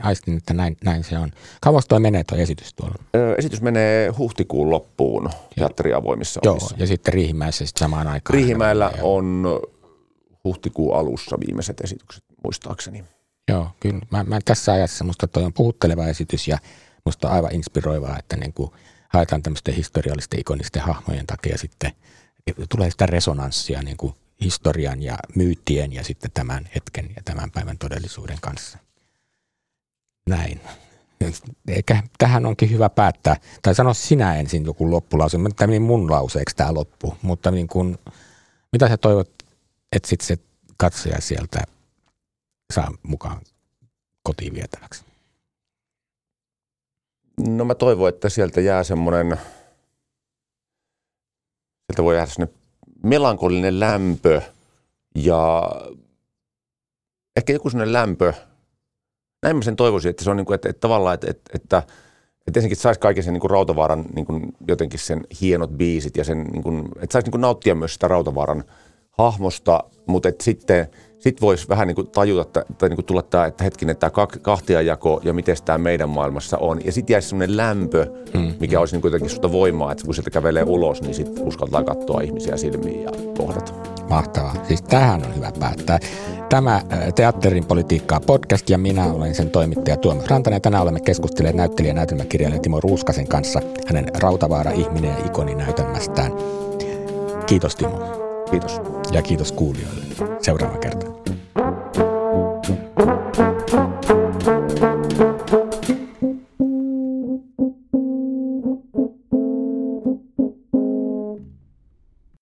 aistin, että näin, näin se on. Kauas tuo menee tuo esitys tuolla? Ö, esitys menee huhtikuun loppuun teatteriavoimissa. Joo, ja sitten Riihimäessä sitten samaan aikaan. Riihimäellä on huhtikuun alussa viimeiset esitykset muistaakseni. Joo, kyllä. Mä, mä tässä ajassa musta toi on puhutteleva esitys ja musta on aivan inspiroivaa, että niin kuin haetaan tämmöisten historiallisten ikonisten hahmojen takia sitten tulee sitä resonanssia niin kuin historian ja myyttien ja sitten tämän hetken ja tämän päivän todellisuuden kanssa. Näin. Eikä tähän onkin hyvä päättää, tai sano sinä ensin joku loppulause. Tämä meni mun lauseeksi tämä loppu, mutta niin kuin, mitä sä toivot että sitten se katsoja sieltä saa mukaan kotiin vietäväksi? No mä toivon, että sieltä jää semmoinen, sieltä voi jäädä semmoinen melankolinen lämpö ja ehkä joku semmoinen lämpö. Näin mä sen toivoisin, että se on niin kuin, että, että tavallaan, että, että, että, että ensinnäkin saisi kaiken sen niin kuin Rautavaaran niin kuin jotenkin sen hienot biisit ja sen, niin kuin, että saisi niin kuin nauttia myös sitä Rautavaaran – hahmosta, mutta et sitten sit voisi vähän niin kuin tajuta tai niin kuin tulla tämä, että hetkinen, tämä kahtiajako ja miten tämä meidän maailmassa on. Ja sitten jäisi sellainen lämpö, mm. mikä olisi niin kuitenkin susta voimaa, että kun sieltä kävelee ulos, niin sitten uskaltaa katsoa ihmisiä silmiin ja kohdata. Mahtavaa. Siis tähän on hyvä päättää. Tämä Teatterin politiikkaa podcast ja minä olen sen toimittaja Tuomas Rantanen. Tänään olemme keskustelleet näyttelijä näytelmäkirjailija Timo Ruuskasen kanssa hänen Rautavaara ihminen ja ikoni näytelmästään. Kiitos Timo. Kiitos. y aquí dos culios se abre la carta.